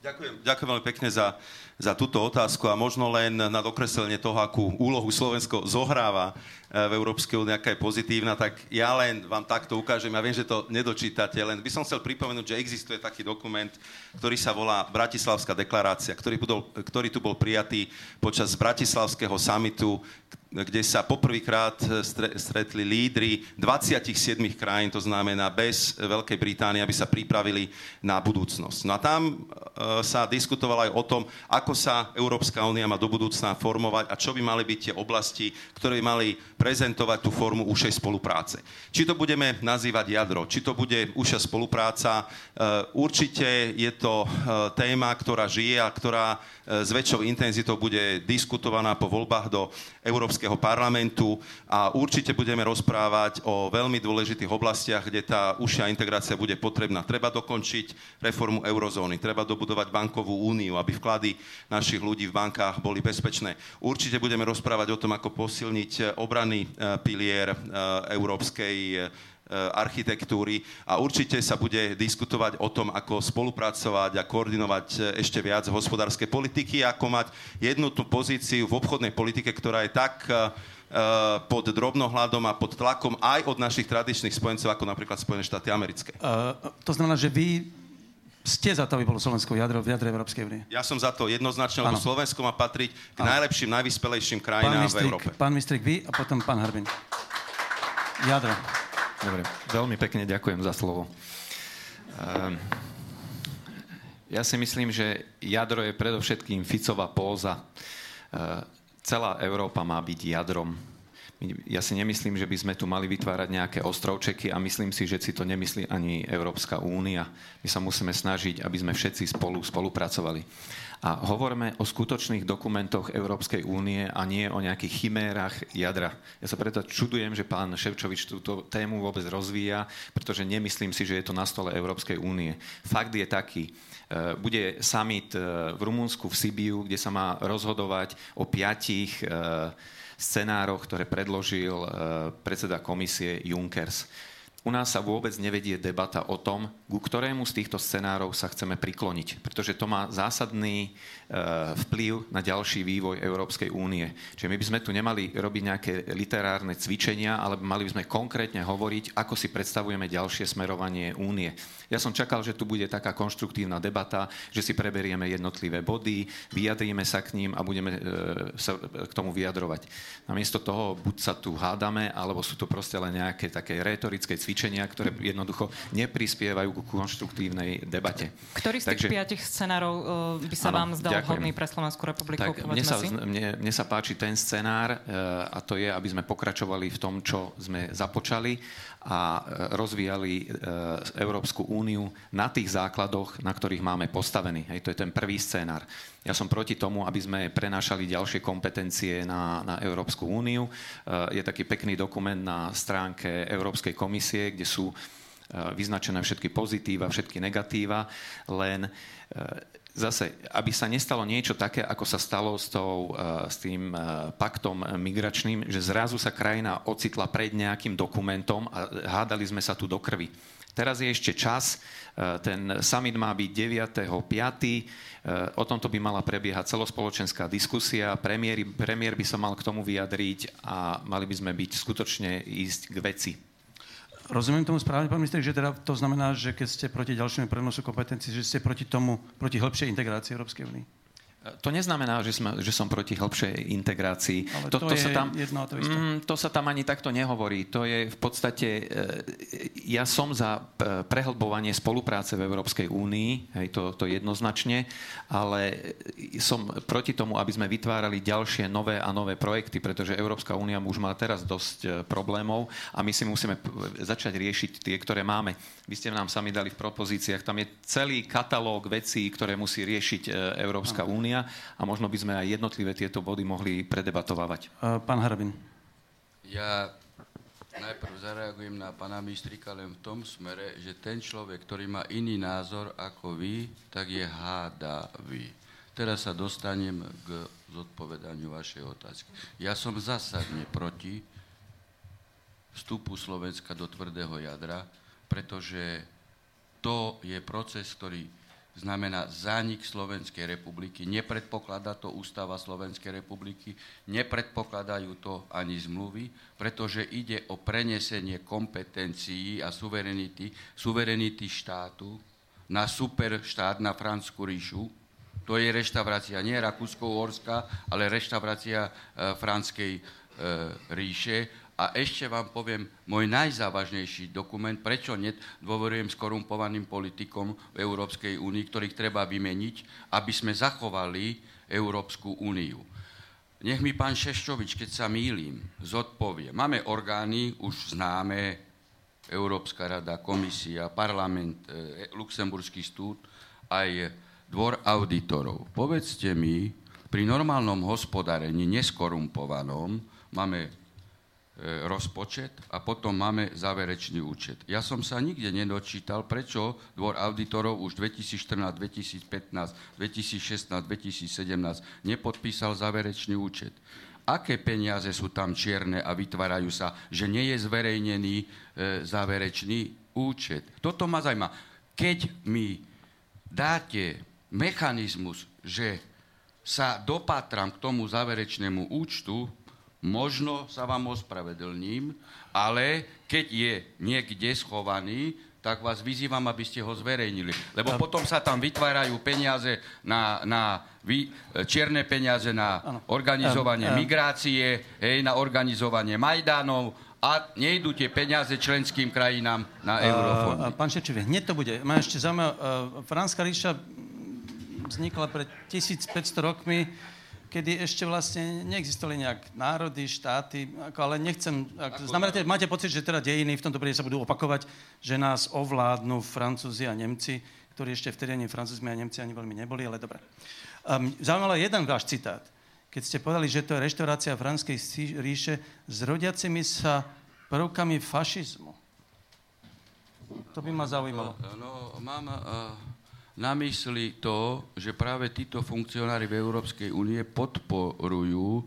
Ďakujem, ďakujem veľmi pekne za, za túto otázku a možno len na dokreslenie toho, akú úlohu Slovensko zohráva e, v Európskej únii, aká je pozitívna, tak ja len vám takto ukážem. Ja viem, že to nedočítate, len by som chcel pripomenúť, že existuje taký dokument, ktorý sa volá Bratislavská deklarácia, ktorý, budol, ktorý tu bol prijatý počas Bratislavského samitu kde sa poprvýkrát stretli lídry 27 krajín, to znamená bez Veľkej Británie, aby sa pripravili na budúcnosť. No a tam sa diskutovalo aj o tom, ako sa Európska únia má do budúcna formovať a čo by mali byť tie oblasti, ktoré by mali prezentovať tú formu ušej spolupráce. Či to budeme nazývať jadro, či to bude ušia spolupráca, určite je to téma, ktorá žije a ktorá s väčšou intenzitou bude diskutovaná po voľbách do Európskeho parlamentu a určite budeme rozprávať o veľmi dôležitých oblastiach, kde tá užšia integrácia bude potrebná. Treba dokončiť reformu eurozóny, treba dobudovať bankovú úniu, aby vklady našich ľudí v bankách boli bezpečné. Určite budeme rozprávať o tom, ako posilniť obranný eh, pilier eh, európskej architektúry a určite sa bude diskutovať o tom, ako spolupracovať a koordinovať ešte viac hospodárske politiky, ako mať jednotnú pozíciu v obchodnej politike, ktorá je tak pod drobnohľadom a pod tlakom aj od našich tradičných spojencov, ako napríklad Spojené štáty americké. Uh, to znamená, že vy ste za to, aby bolo Slovensko jadro v jadre Európskej únie? Ja som za to jednoznačne, lebo Slovensko má patriť k ano. najlepším, najvyspelejším krajinám v Európe. Pán Mistrik, vy a potom pán Harbin. Jadro. Dobre, veľmi pekne ďakujem za slovo. Ehm, ja si myslím, že jadro je predovšetkým Ficová póza. Ehm, celá Európa má byť jadrom. Ja si nemyslím, že by sme tu mali vytvárať nejaké ostrovčeky a myslím si, že si to nemyslí ani Európska únia. My sa musíme snažiť, aby sme všetci spolu spolupracovali. A hovoríme o skutočných dokumentoch Európskej únie a nie o nejakých chimérach jadra. Ja sa preto čudujem, že pán Ševčovič túto tému vôbec rozvíja, pretože nemyslím si, že je to na stole Európskej únie. Fakt je taký, e, bude summit e, v Rumunsku, v Sibiu, kde sa má rozhodovať o piatich e, scenároch, ktoré predložil predseda komisie Junkers. U nás sa vôbec nevedie debata o tom, ku ktorému z týchto scenárov sa chceme prikloniť, pretože to má zásadný vplyv na ďalší vývoj Európskej únie. Čiže my by sme tu nemali robiť nejaké literárne cvičenia, ale mali by sme konkrétne hovoriť, ako si predstavujeme ďalšie smerovanie únie. Ja som čakal, že tu bude taká konštruktívna debata, že si preberieme jednotlivé body, vyjadríme sa k ním a budeme e, sa k tomu vyjadrovať. Namiesto toho buď sa tu hádame, alebo sú to proste len nejaké také retorické cvičenia, ktoré jednoducho neprispievajú ku konštruktívnej debate. Ktorý z tých Takže, piatich scenárov uh, by sa áno, vám zdal ďakujem. pre Slovenskú republiku? Tak, mne, sa, mne, mne sa páči ten scenár uh, a to je, aby sme pokračovali v tom, čo sme započali a uh, rozvíjali uh, Európsku úniu na tých základoch, na ktorých máme postavený. Hej, to je ten prvý scenár. Ja som proti tomu, aby sme prenášali ďalšie kompetencie na, na Európsku úniu. Je taký pekný dokument na stránke Európskej komisie, kde sú vyznačené všetky pozitíva, všetky negatíva, len zase, aby sa nestalo niečo také, ako sa stalo s, tou, s tým paktom migračným, že zrazu sa krajina ocitla pred nejakým dokumentom a hádali sme sa tu do krvi. Teraz je ešte čas, ten summit má byť 9.5. Eh, o tomto by mala prebiehať celospoločenská diskusia. Premiér, premiér by sa mal k tomu vyjadriť a mali by sme byť skutočne ísť k veci. Rozumiem tomu správne, pán minister, že teda to znamená, že keď ste proti ďalšiemu prenosu kompetencií, že ste proti tomu, proti hĺbšej integrácii Európskej únie? To neznamená, že, sme, že som proti hĺbšej integrácii. Ale to, to, to, sa tam, jedno to, mm, to sa tam ani takto nehovorí. To je v podstate... E, ja som za e, prehlbovanie spolupráce v Európskej únii, hej, to, to jednoznačne, ale som proti tomu, aby sme vytvárali ďalšie nové a nové projekty, pretože Európska únia už má teraz dosť e, problémov a my si musíme začať riešiť tie, ktoré máme. Vy ste nám sami dali v propozíciách, tam je celý katalóg vecí, ktoré musí riešiť Európska únia únia a možno by sme aj jednotlivé tieto body mohli predebatovávať. Pán Harabin. Ja najprv zareagujem na pána Mistrika len v tom smere, že ten človek, ktorý má iný názor ako vy, tak je hádavý. Teraz sa dostanem k zodpovedaniu vašej otázky. Ja som zásadne proti vstupu Slovenska do tvrdého jadra, pretože to je proces, ktorý znamená zánik Slovenskej republiky. Nepredpokladá to ústava Slovenskej republiky, nepredpokladajú to ani zmluvy, pretože ide o prenesenie kompetencií a suverenity, suverenity štátu na superštát, na Fransku ríšu. To je reštaurácia nie Rakúsko-Uhorská, ale reštaurácia e, franskej, ríše. A ešte vám poviem môj najzávažnejší dokument, prečo nedôverujem skorumpovaným politikom v Európskej únii, ktorých treba vymeniť, aby sme zachovali Európsku úniu. Nech mi pán Šeščovič, keď sa mýlim, zodpovie. Máme orgány, už známe, Európska rada, komisia, parlament, e, Luxemburský stúd, aj dvor auditorov. Povedzte mi, pri normálnom hospodárení, neskorumpovanom, máme rozpočet a potom máme záverečný účet. Ja som sa nikde nedočítal, prečo dvor auditorov už 2014, 2015, 2016, 2017 nepodpísal záverečný účet. Aké peniaze sú tam čierne a vytvárajú sa, že nie je zverejnený e, záverečný účet. Toto ma zaujíma. Keď mi dáte mechanizmus, že sa dopatram k tomu záverečnému účtu, možno sa vám ospravedlním, ale keď je niekde schovaný, tak vás vyzývam, aby ste ho zverejnili. Lebo potom sa tam vytvárajú peniaze na, na vy, čierne peniaze na organizovanie migrácie, hej, na organizovanie Majdanov a nejdú tie peniaze členským krajinám na eurofondy. Pán Šečovi, hneď to bude. Má ešte zaujímavé. Uh, Franská ríša vznikla pred 1500 rokmi, kedy ešte vlastne neexistovali nejak národy, štáty, ako, ale nechcem... Ak, znamená, máte pocit, že teda dejiny v tomto prípade sa budú opakovať, že nás ovládnu Francúzi a Nemci, ktorí ešte vtedy ani Francúzi a Nemci ani veľmi neboli, ale dobre. Um, zaujímalo jeden váš citát. Keď ste povedali, že to je reštaurácia Franskej ríše s rodiacimi sa prvkami fašizmu. To by ma zaujímalo. No, mám... Uh na mysli to, že práve títo funkcionári v Európskej únie podporujú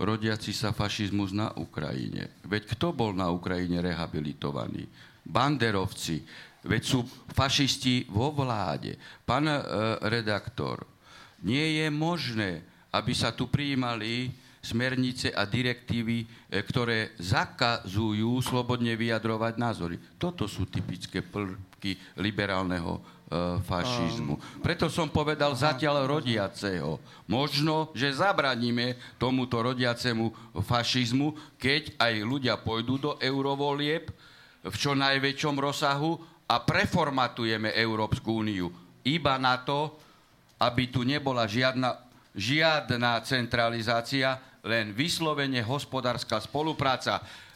rodiaci sa fašizmus na Ukrajine. Veď kto bol na Ukrajine rehabilitovaný? Banderovci. Veď sú fašisti vo vláde. Pán e, redaktor, nie je možné, aby sa tu prijímali smernice a direktívy, e, ktoré zakazujú slobodne vyjadrovať názory. Toto sú typické prvky liberálneho fašizmu. Preto som povedal zatiaľ rodiaceho. Možno, že zabraníme tomuto rodiacemu fašizmu, keď aj ľudia pôjdu do eurovolieb v čo najväčšom rozsahu a preformatujeme Európsku úniu iba na to, aby tu nebola žiadna, žiadna centralizácia, len vyslovene hospodárska spolupráca Eh,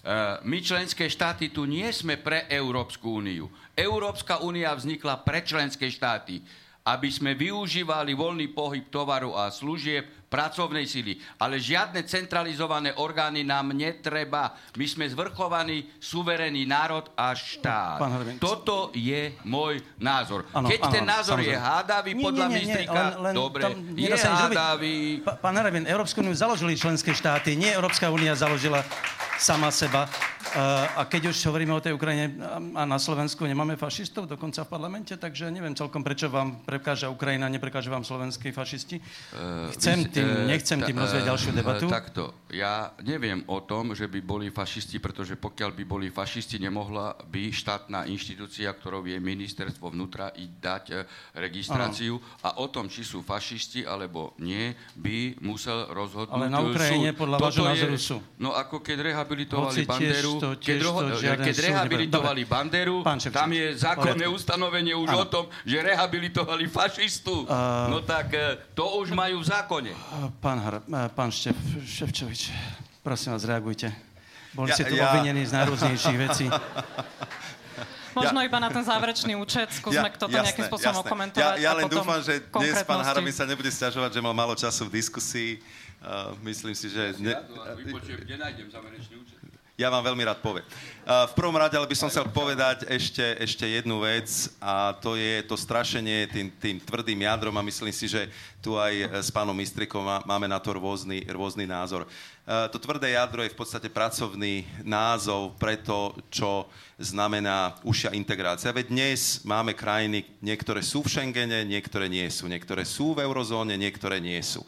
my členské štáty tu nie sme pre Európsku úniu. Európska únia vznikla pre členské štáty, aby sme využívali voľný pohyb tovaru a služieb, pracovnej sily. Ale žiadne centralizované orgány nám netreba. My sme zvrchovaný, suverénny národ a štát. Toto je môj názor. Ano, Keď ano, ten názor samozrejme. je hádavý, nie, podľa nie, nie, Mistrika, len, len dobre, je hádavý. Pán Harabin, Európsku úniu založili členské štáty, nie Európska únia založila sama seba. Uh, a keď už hovoríme o tej Ukrajine a na Slovensku nemáme fašistov dokonca v parlamente, takže neviem celkom, prečo vám prekáža Ukrajina, neprekáža vám slovenskí fašisti. Uh, Chcem vy, tým, uh, nechcem tým rozvieť ďalšiu debatu. Takto, ja neviem o tom, že by boli fašisti, pretože pokiaľ by boli fašisti, nemohla by štátna inštitúcia, ktorou je ministerstvo vnútra, i dať registráciu ano. a o tom, či sú fašisti alebo nie, by musel rozhodnúť Ale na Ukrajine podľa vášho názoru sú. No ako keď rehabilitovali Banderu, to, keď, roho, keď rehabilitovali Banderu, tam je zákonné ustanovenie už ano. o tom, že rehabilitovali fašistu. Uh, no tak e, to už majú v zákone. Pán, Har, e, pán Štef, Ševčovič, prosím vás, reagujte. Boli ja, ste tu ja... obvinení z najrôznejších vecí. <laughs> Možno ja, iba na ten záverečný účet, skúsme ja, toto jasné, nejakým spôsobom jasné. komentovať. Ja, ja len dúfam, že dnes pán Harami sa nebude stiažovať, že mal málo času v diskusii. Uh, myslím si, že... Ne... Kde nájdem záverečný účet? Ja vám veľmi rád poviem. V prvom rade ale by som chcel povedať ešte, ešte jednu vec a to je to strašenie tým, tým tvrdým jadrom a myslím si, že tu aj s pánom Mistrikom máme na to rôzny, rôzny názor. To tvrdé jadro je v podstate pracovný názov pre to, čo znamená užšia integrácia. Veď dnes máme krajiny, niektoré sú v Schengene, niektoré nie sú. Niektoré sú v eurozóne, niektoré nie sú.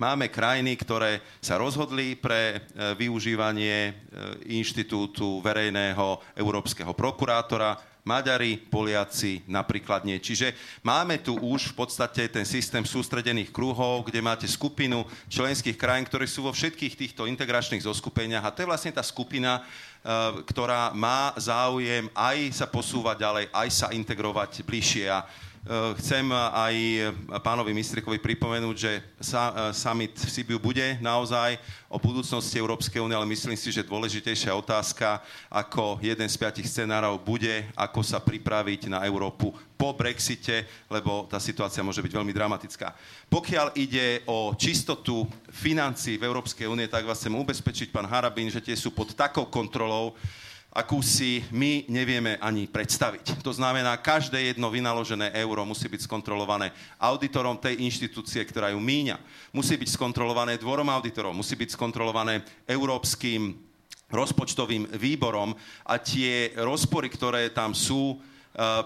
Máme krajiny, ktoré sa rozhodli pre využívanie inštitútu verejného európskeho prokurátora, Maďari, Poliaci napríklad nie. Čiže máme tu už v podstate ten systém sústredených kruhov, kde máte skupinu členských krajín, ktoré sú vo všetkých týchto integračných zoskupeniach a to je vlastne tá skupina, eh, ktorá má záujem aj sa posúvať ďalej, aj sa integrovať bližšie. A chcem aj pánovi Mistrikovi pripomenúť, že eh, summit v Sibiu bude naozaj o budúcnosti Európskej únie, ale myslím si, že dôležitejšia otázka ako jeden z piatich scenárov bude, ako sa pripraviť na Európu po Brexite, lebo tá situácia môže byť veľmi dramatická. Pokiaľ ide o čistotu financií v Európskej únie, tak vás chcem ubezpečiť, pán Harabín, že tie sú pod takou kontrolou, akú si my nevieme ani predstaviť. To znamená, každé jedno vynaložené euro musí byť skontrolované auditorom tej inštitúcie, ktorá ju míňa. Musí byť skontrolované dvorom auditorov, musí byť skontrolované európskym rozpočtovým výborom a tie rozpory, ktoré tam sú,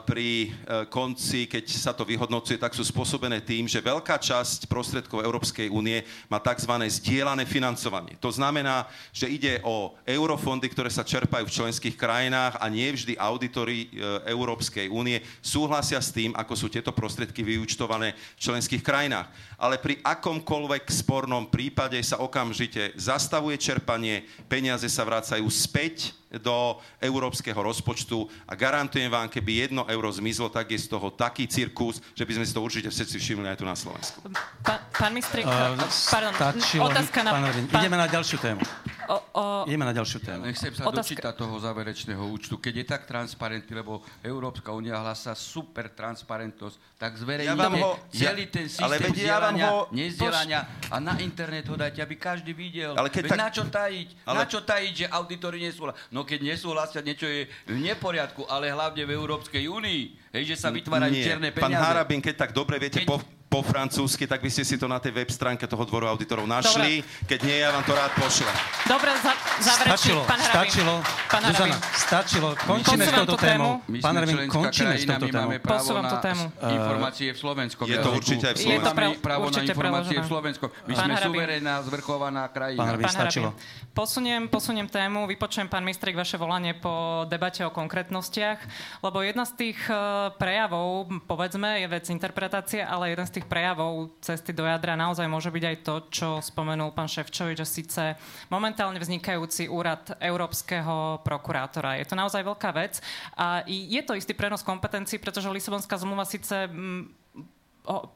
pri eh, konci, keď sa to vyhodnocuje, tak sú spôsobené tým, že veľká časť prostriedkov Európskej únie má tzv. zdieľané financovanie. To znamená, že ide o eurofondy, ktoré sa čerpajú v členských krajinách a nie vždy auditory eh, Európskej únie súhlasia s tým, ako sú tieto prostriedky vyúčtované v členských krajinách. Ale pri akomkoľvek spornom prípade sa okamžite zastavuje čerpanie, peniaze sa vracajú späť do európskeho rozpočtu a garantujem vám, keby jedno euro zmizlo, tak je z toho taký cirkus, že by sme si to určite všetci všimli aj tu na Slovensku. Pa, pán Mistrik, uh, pardon, stačilo, otázka na... Pán, pán, ideme na ďalšiu tému. O, o, ideme na ďalšiu tému. Nechcem sa otázka... dočítať toho záverečného účtu. Keď je tak transparentný, lebo Európska únia hlasa super transparentnosť, tak zverejnite ja ho, celý ten systém ale vzdielania, ho... nezdielania a na internet ho dajte, aby každý videl. Ale keď tak... na čo tajiť? Ale... Na čo tajiť, že auditory nesúhlasia? No keď nesúhlasia, niečo je v neporiadku, ale hlavne v Európskej únii. Hej, že sa vytvárajú čierne peniaze. Pán Harabin, keď tak dobre viete keď... po, po francúzsky, tak by ste si to na tej web stránke toho dvoru auditorov našli. Dobre. Keď nie, ja vám to rád pošlem. Dobre, za, stačilo, pán Harabin. Stačilo, pán Zuzana, stačilo. Končíme s touto tému. Pán Harabin, končíme s touto tému. máme právo na tému. informácie v Slovensku. Je to určite aj v Slovensku. Máme právo na informácie v Slovensku. My sme suverénna, zvrchovaná krajina. Pán Harabin, stačilo. Posuniem, posuniem tému, vypočujem, pán Mistrik, vaše volanie po debate o konkrétnostiach, lebo jedna z tých e, prejavov, povedzme, je vec interpretácie, ale jeden z tých prejavov cesty do jadra naozaj môže byť aj to, čo spomenul pán Ševčovič, že síce momentálne vznikajúci úrad Európskeho prokurátora. Je to naozaj veľká vec a je to istý prenos kompetencií, pretože Lisabonská zmluva síce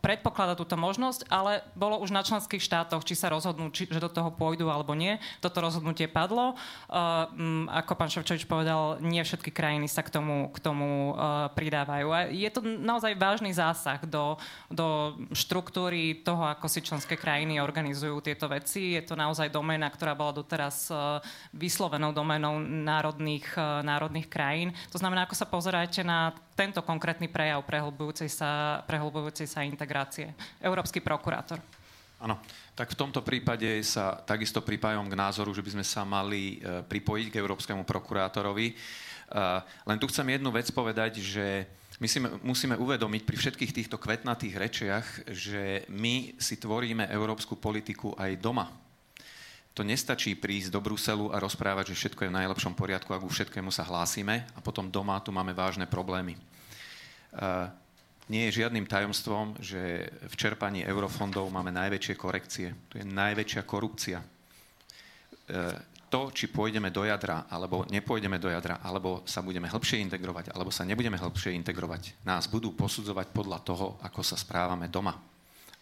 predpokladá túto možnosť, ale bolo už na členských štátoch, či sa rozhodnú, či, že do toho pôjdu alebo nie. Toto rozhodnutie padlo. Uh, ako pán Ševčovič povedal, nie všetky krajiny sa k tomu, k tomu uh, pridávajú. A je to naozaj vážny zásah do, do štruktúry toho, ako si členské krajiny organizujú tieto veci. Je to naozaj doména, ktorá bola doteraz uh, vyslovenou doménou národných, uh, národných krajín. To znamená, ako sa pozeráte na tento konkrétny prejav prehlbujúcej sa, prehlbujúcej sa integrácie. Európsky prokurátor. Áno, tak v tomto prípade sa takisto pripájam k názoru, že by sme sa mali e, pripojiť k Európskemu prokurátorovi. E, len tu chcem jednu vec povedať, že my si musíme uvedomiť pri všetkých týchto kvetnatých rečiach, že my si tvoríme európsku politiku aj doma. To nestačí prísť do Bruselu a rozprávať, že všetko je v najlepšom poriadku, ak ku všetkému sa hlásime a potom doma tu máme vážne problémy. Nie je žiadnym tajomstvom, že v čerpaní eurofondov máme najväčšie korekcie. Tu je najväčšia korupcia. E, to, či pôjdeme do jadra, alebo nepôjdeme do jadra, alebo sa budeme hĺbšie integrovať, alebo sa nebudeme hĺbšie integrovať, nás budú posudzovať podľa toho, ako sa správame doma.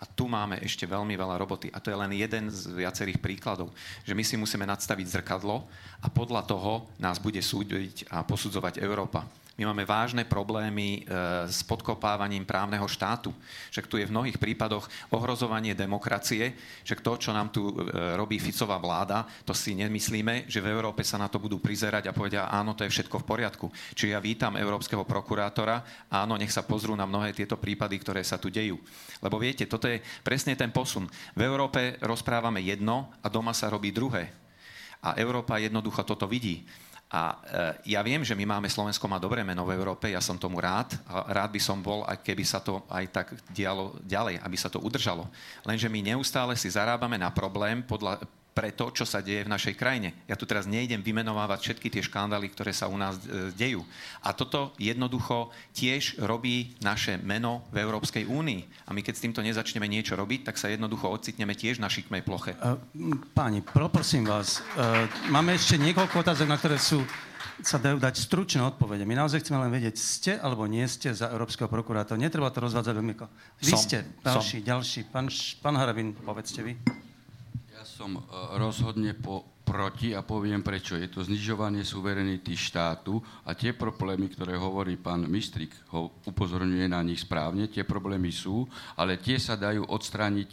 A tu máme ešte veľmi veľa roboty. A to je len jeden z viacerých príkladov, že my si musíme nadstaviť zrkadlo a podľa toho nás bude súdiť a posudzovať Európa. My máme vážne problémy e, s podkopávaním právneho štátu. Však tu je v mnohých prípadoch ohrozovanie demokracie, však to, čo nám tu e, robí Ficová vláda, to si nemyslíme, že v Európe sa na to budú prizerať a povedia, áno, to je všetko v poriadku. Čiže ja vítam európskeho prokurátora, áno, nech sa pozrú na mnohé tieto prípady, ktoré sa tu dejú. Lebo viete, toto je presne ten posun. V Európe rozprávame jedno a doma sa robí druhé. A Európa jednoducho toto vidí. A e, ja viem, že my máme, Slovensko má dobré meno v Európe, ja som tomu rád. A rád by som bol, aj keby sa to aj tak dialo ďalej, aby sa to udržalo. Lenže my neustále si zarábame na problém podľa, pre to, čo sa deje v našej krajine. Ja tu teraz nejdem vymenovávať všetky tie škandály, ktoré sa u nás e, dejú. A toto jednoducho tiež robí naše meno v Európskej únii. A my keď s týmto nezačneme niečo robiť, tak sa jednoducho ocitneme tiež na šikmej ploche. Páni, poprosím vás, uh, máme ešte niekoľko otázok, na ktoré sú sa dajú dať stručné odpovede. My naozaj chceme len vedieť, ste alebo nie ste za Európskeho prokurátora. Netreba to rozvádzať do Vy som, ste, ďalší, som. ďalší. Pán, pán Harabin, povedzte vy som e, rozhodne po, proti a poviem prečo. Je to znižovanie suverenity štátu a tie problémy, ktoré hovorí pán Mistrik, ho upozorňuje na nich správne, tie problémy sú, ale tie sa dajú odstrániť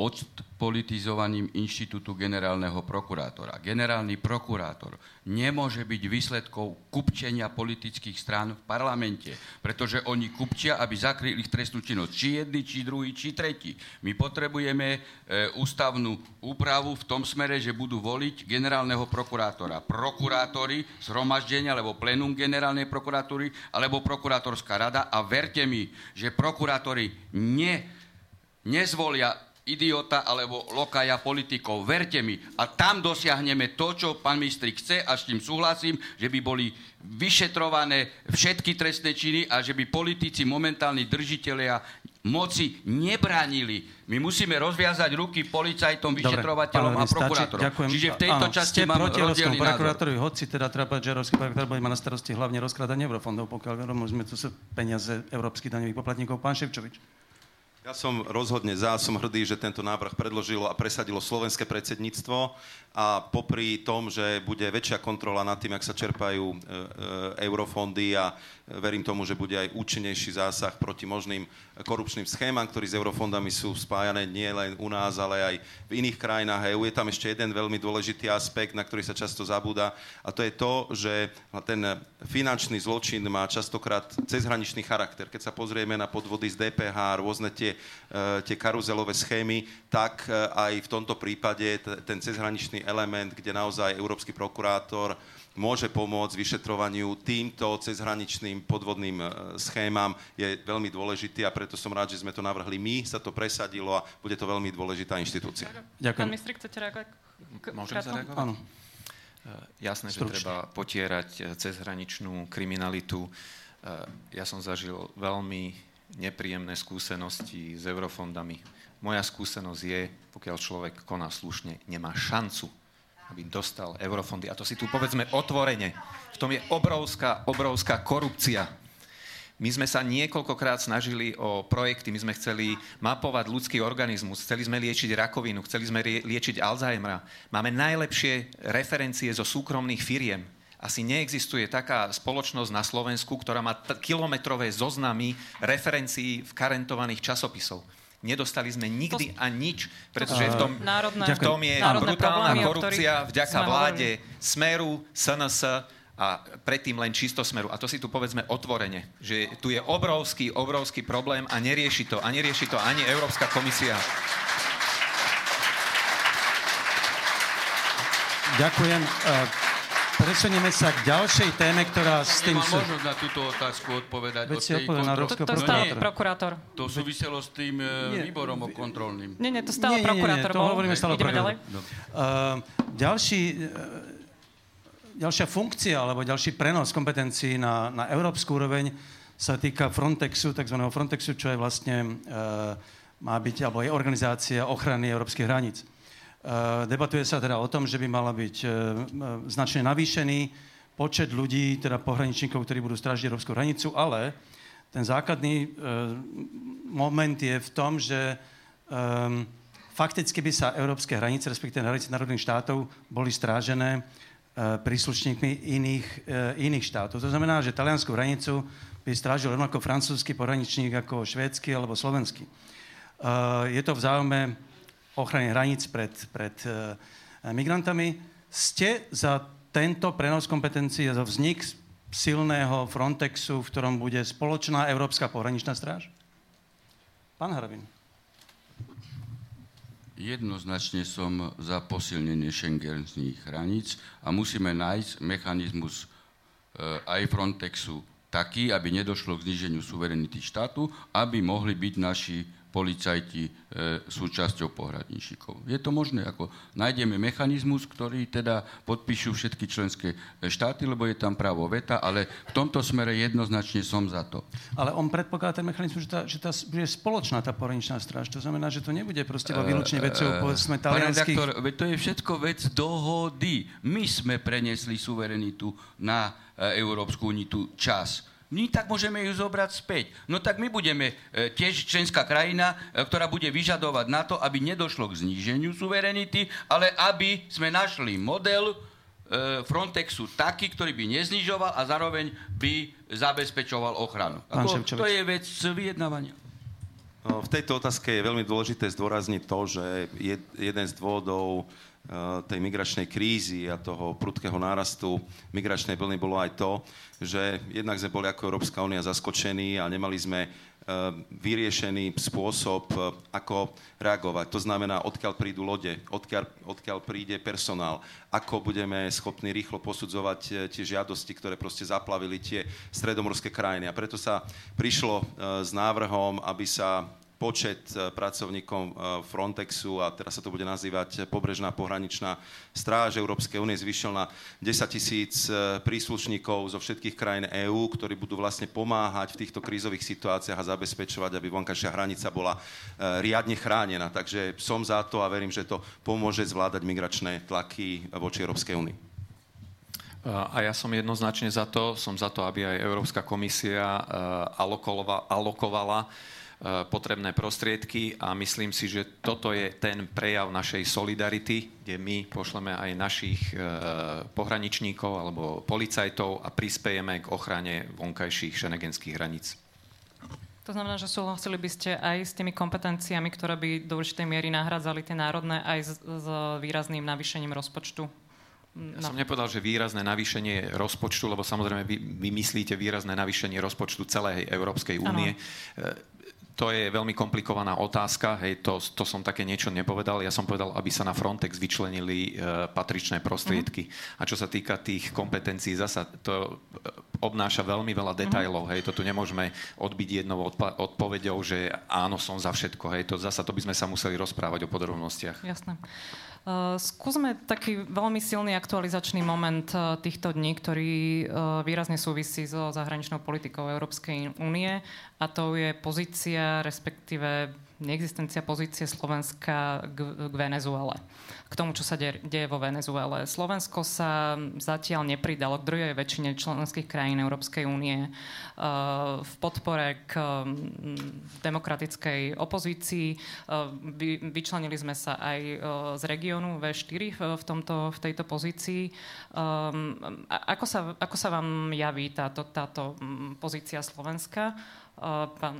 odpolitizovaním inštitútu generálneho prokurátora. Generálny prokurátor nemôže byť výsledkou kupčenia politických strán v parlamente, pretože oni kupčia, aby zakryli trestnú činnosť. Či jedný, či druhý, či tretí. My potrebujeme e, ústavnú úpravu v tom smere, že budú voliť generálneho prokurátora. Prokurátori, zhromaždenia, alebo plenum generálnej prokuratúry, alebo prokurátorská rada. A verte mi, že prokurátori ne, nezvolia idiota alebo lokaja politikov. Verte mi. A tam dosiahneme to, čo pán ministrik chce a s tým súhlasím, že by boli vyšetrované všetky trestné činy a že by politici, momentálni držiteľia moci nebránili. My musíme rozviazať ruky policajtom, vyšetrovateľom Dobre, a prokurátorom. Čiže v tejto áno, časti mám rozdielný prokurátorovi, hoci teda treba, že Európsky prokurátor mať na starosti hlavne rozkladanie eurofondov, pokiaľ môžeme, to sú peniaze európskych daňových poplatníkov. Pán Ševčovič. Ja som rozhodne za, som hrdý, že tento návrh predložilo a presadilo slovenské predsedníctvo a popri tom, že bude väčšia kontrola nad tým, ak sa čerpajú e, e, eurofondy a verím tomu, že bude aj účinnejší zásah proti možným korupčným schémam, ktorí s eurofondami sú spájané nie len u nás, ale aj v iných krajinách EÚ. Je tam ešte jeden veľmi dôležitý aspekt, na ktorý sa často zabúda a to je to, že ten finančný zločin má častokrát cezhraničný charakter. Keď sa pozrieme na podvody z DPH, rôzne tie, e, tie karuzelové schémy, tak e, aj v tomto prípade ten cezhraničný element, kde naozaj európsky prokurátor môže pomôcť vyšetrovaniu týmto cezhraničným podvodným e, schémam, je veľmi dôležitý a preto som rád, že sme to navrhli my, sa to presadilo a bude to veľmi dôležitá inštitúcia. Ďakujem. Pán ministri, chcete reagovať? Môžem zareagovať? Áno. E, jasné, že treba potierať e, cezhraničnú kriminalitu. Ja som zažil veľmi nepríjemné skúsenosti s eurofondami. Moja skúsenosť je, pokiaľ človek koná slušne, nemá šancu aby dostal eurofondy. A to si tu povedzme otvorene. V tom je obrovská, obrovská korupcia. My sme sa niekoľkokrát snažili o projekty, my sme chceli mapovať ľudský organizmus, chceli sme liečiť rakovinu, chceli sme liečiť Alzheimera. Máme najlepšie referencie zo súkromných firiem. Asi neexistuje taká spoločnosť na Slovensku, ktorá má t- kilometrové zoznamy referencií v karentovaných časopisov. Nedostali sme nikdy a nič, pretože v tom, národné, v tom je brutálna korupcia vďaka vláde Smeru, SNS a predtým len čisto Smeru. A to si tu povedzme otvorene, že tu je obrovský, obrovský problém a nerieši to. A nerieši to ani Európska komisia. Ďakujem. Presunieme sa k ďalšej téme, ktorá s tým... Nemám možnosť na túto otázku odpovedať. Veď si odpovedal na Európskeho to, to stále prokurátor. To súviselo s tým nie. výborom o kontrolným. Nie, nie, to stále nie, prokurátor nie, nie, to hovoríme stále Ideme ďalej. Uh, ďalší, uh, ďalšia funkcia, alebo ďalší prenos kompetencií na, na európsku úroveň sa týka Frontexu, tzv. Frontexu, čo je vlastne, uh, má byť, alebo je organizácia ochrany európskych hraníc. Eh, debatuje sa teda o tom, že by mala byť eh, značne navýšený počet ľudí, teda pohraničníkov, ktorí budú strážiť európsku hranicu, ale ten základný eh, moment je v tom, že fakticky by sa európske hranice, respektíve hranice národných štátov, boli strážené príslušníkmi iných, iných štátov. To znamená, že taliansku hranicu by strážil rovnako francúzsky pohraničník ako švédsky alebo slovenský. Je to v záujme ochrany hraníc pred, pred uh, migrantami. Ste za tento prenos kompetencií, za vznik silného Frontexu, v ktorom bude spoločná európska pohraničná stráž? Pán Harabin. Jednoznačne som za posilnenie šengenských hraníc a musíme nájsť mechanizmus e, aj Frontexu taký, aby nedošlo k zniženiu suverenity štátu, aby mohli byť naši policajti e, súčasťou pohraničníkov. Je to možné, ako nájdeme mechanizmus, ktorý teda podpíšu všetky členské štáty, lebo je tam právo veta, ale v tomto smere jednoznačne som za to. Ale on predpokladá ten mechanizmus, že, tá, že tá, bude spoločná tá pohraničná stráž. To znamená, že to nebude proste iba výlučne e, vecou, povedzme, talianských... Redaktor, to je všetko vec dohody. My sme prenesli suverenitu na Európsku unitu čas my tak môžeme ju zobrať späť. No tak my budeme e, tiež členská krajina, e, ktorá bude vyžadovať na to, aby nedošlo k zníženiu suverenity, ale aby sme našli model e, Frontexu taký, ktorý by neznižoval a zároveň by zabezpečoval ochranu. Ako, to je vec vyjednávania. No, v tejto otázke je veľmi dôležité zdôrazniť to, že jeden z dôvodov tej migračnej krízy a toho prudkého nárastu migračnej vlny bolo aj to, že jednak sme boli ako Európska únia zaskočení a nemali sme eh, vyriešený spôsob, eh, ako reagovať. To znamená, odkiaľ prídu lode, odkiaľ, odkiaľ príde personál, ako budeme schopní rýchlo posudzovať tie žiadosti, ktoré proste zaplavili tie stredomorské krajiny. A preto sa prišlo s návrhom, aby sa počet e, pracovníkov e, Frontexu a teraz sa to bude nazývať pobrežná pohraničná stráž Európskej únie zvýšil na 10 tisíc e, príslušníkov zo všetkých krajín EÚ, ktorí budú vlastne pomáhať v týchto krízových situáciách a zabezpečovať, aby vonkajšia hranica bola riadne chránená. Takže som za to a verím, že to pomôže zvládať migračné tlaky voči Európskej únii. A ja som jednoznačne za to, som za to, aby aj Európska komisia alokovala, alokovala potrebné prostriedky a myslím si, že toto je ten prejav našej solidarity, kde my pošleme aj našich eh, pohraničníkov alebo policajtov a prispejeme k ochrane vonkajších šenegenských hraníc. To znamená, že súhlasili by ste aj s tými kompetenciami, ktoré by do určitej miery nahradzali tie národné, aj s, s výrazným navýšením rozpočtu? Ja som nepovedal, že výrazné navýšenie rozpočtu, lebo samozrejme vy, vy myslíte výrazné navýšenie rozpočtu celej Európskej únie. Ano to je veľmi komplikovaná otázka, hej, to, to som také niečo nepovedal. Ja som povedal, aby sa na Frontex vyčlenili e, patričné prostriedky. Mm-hmm. A čo sa týka tých kompetencií, zasa to e, obnáša veľmi veľa mhm. detajlov, hej, to tu nemôžeme odbiť jednou odpa- odpovedou, že áno, som za všetko, hej, to zasa to by sme sa museli rozprávať o podrobnostiach. Jasné. Uh, skúsme taký veľmi silný aktualizačný moment uh, týchto dní, ktorý uh, výrazne súvisí so zahraničnou politikou Európskej únie a to je pozícia, respektíve neexistencia pozície Slovenska k, k Venezuele. K tomu, čo sa deje, deje vo Venezuele. Slovensko sa zatiaľ nepridalo k druhej väčšine členských krajín Európskej únie uh, v podpore k um, demokratickej opozícii. Uh, vy, vyčlenili sme sa aj uh, z regiónu V4 v, v, tomto, v tejto pozícii. Um, ako, sa, ako sa vám javí táto, táto um, pozícia Slovenska? Pán,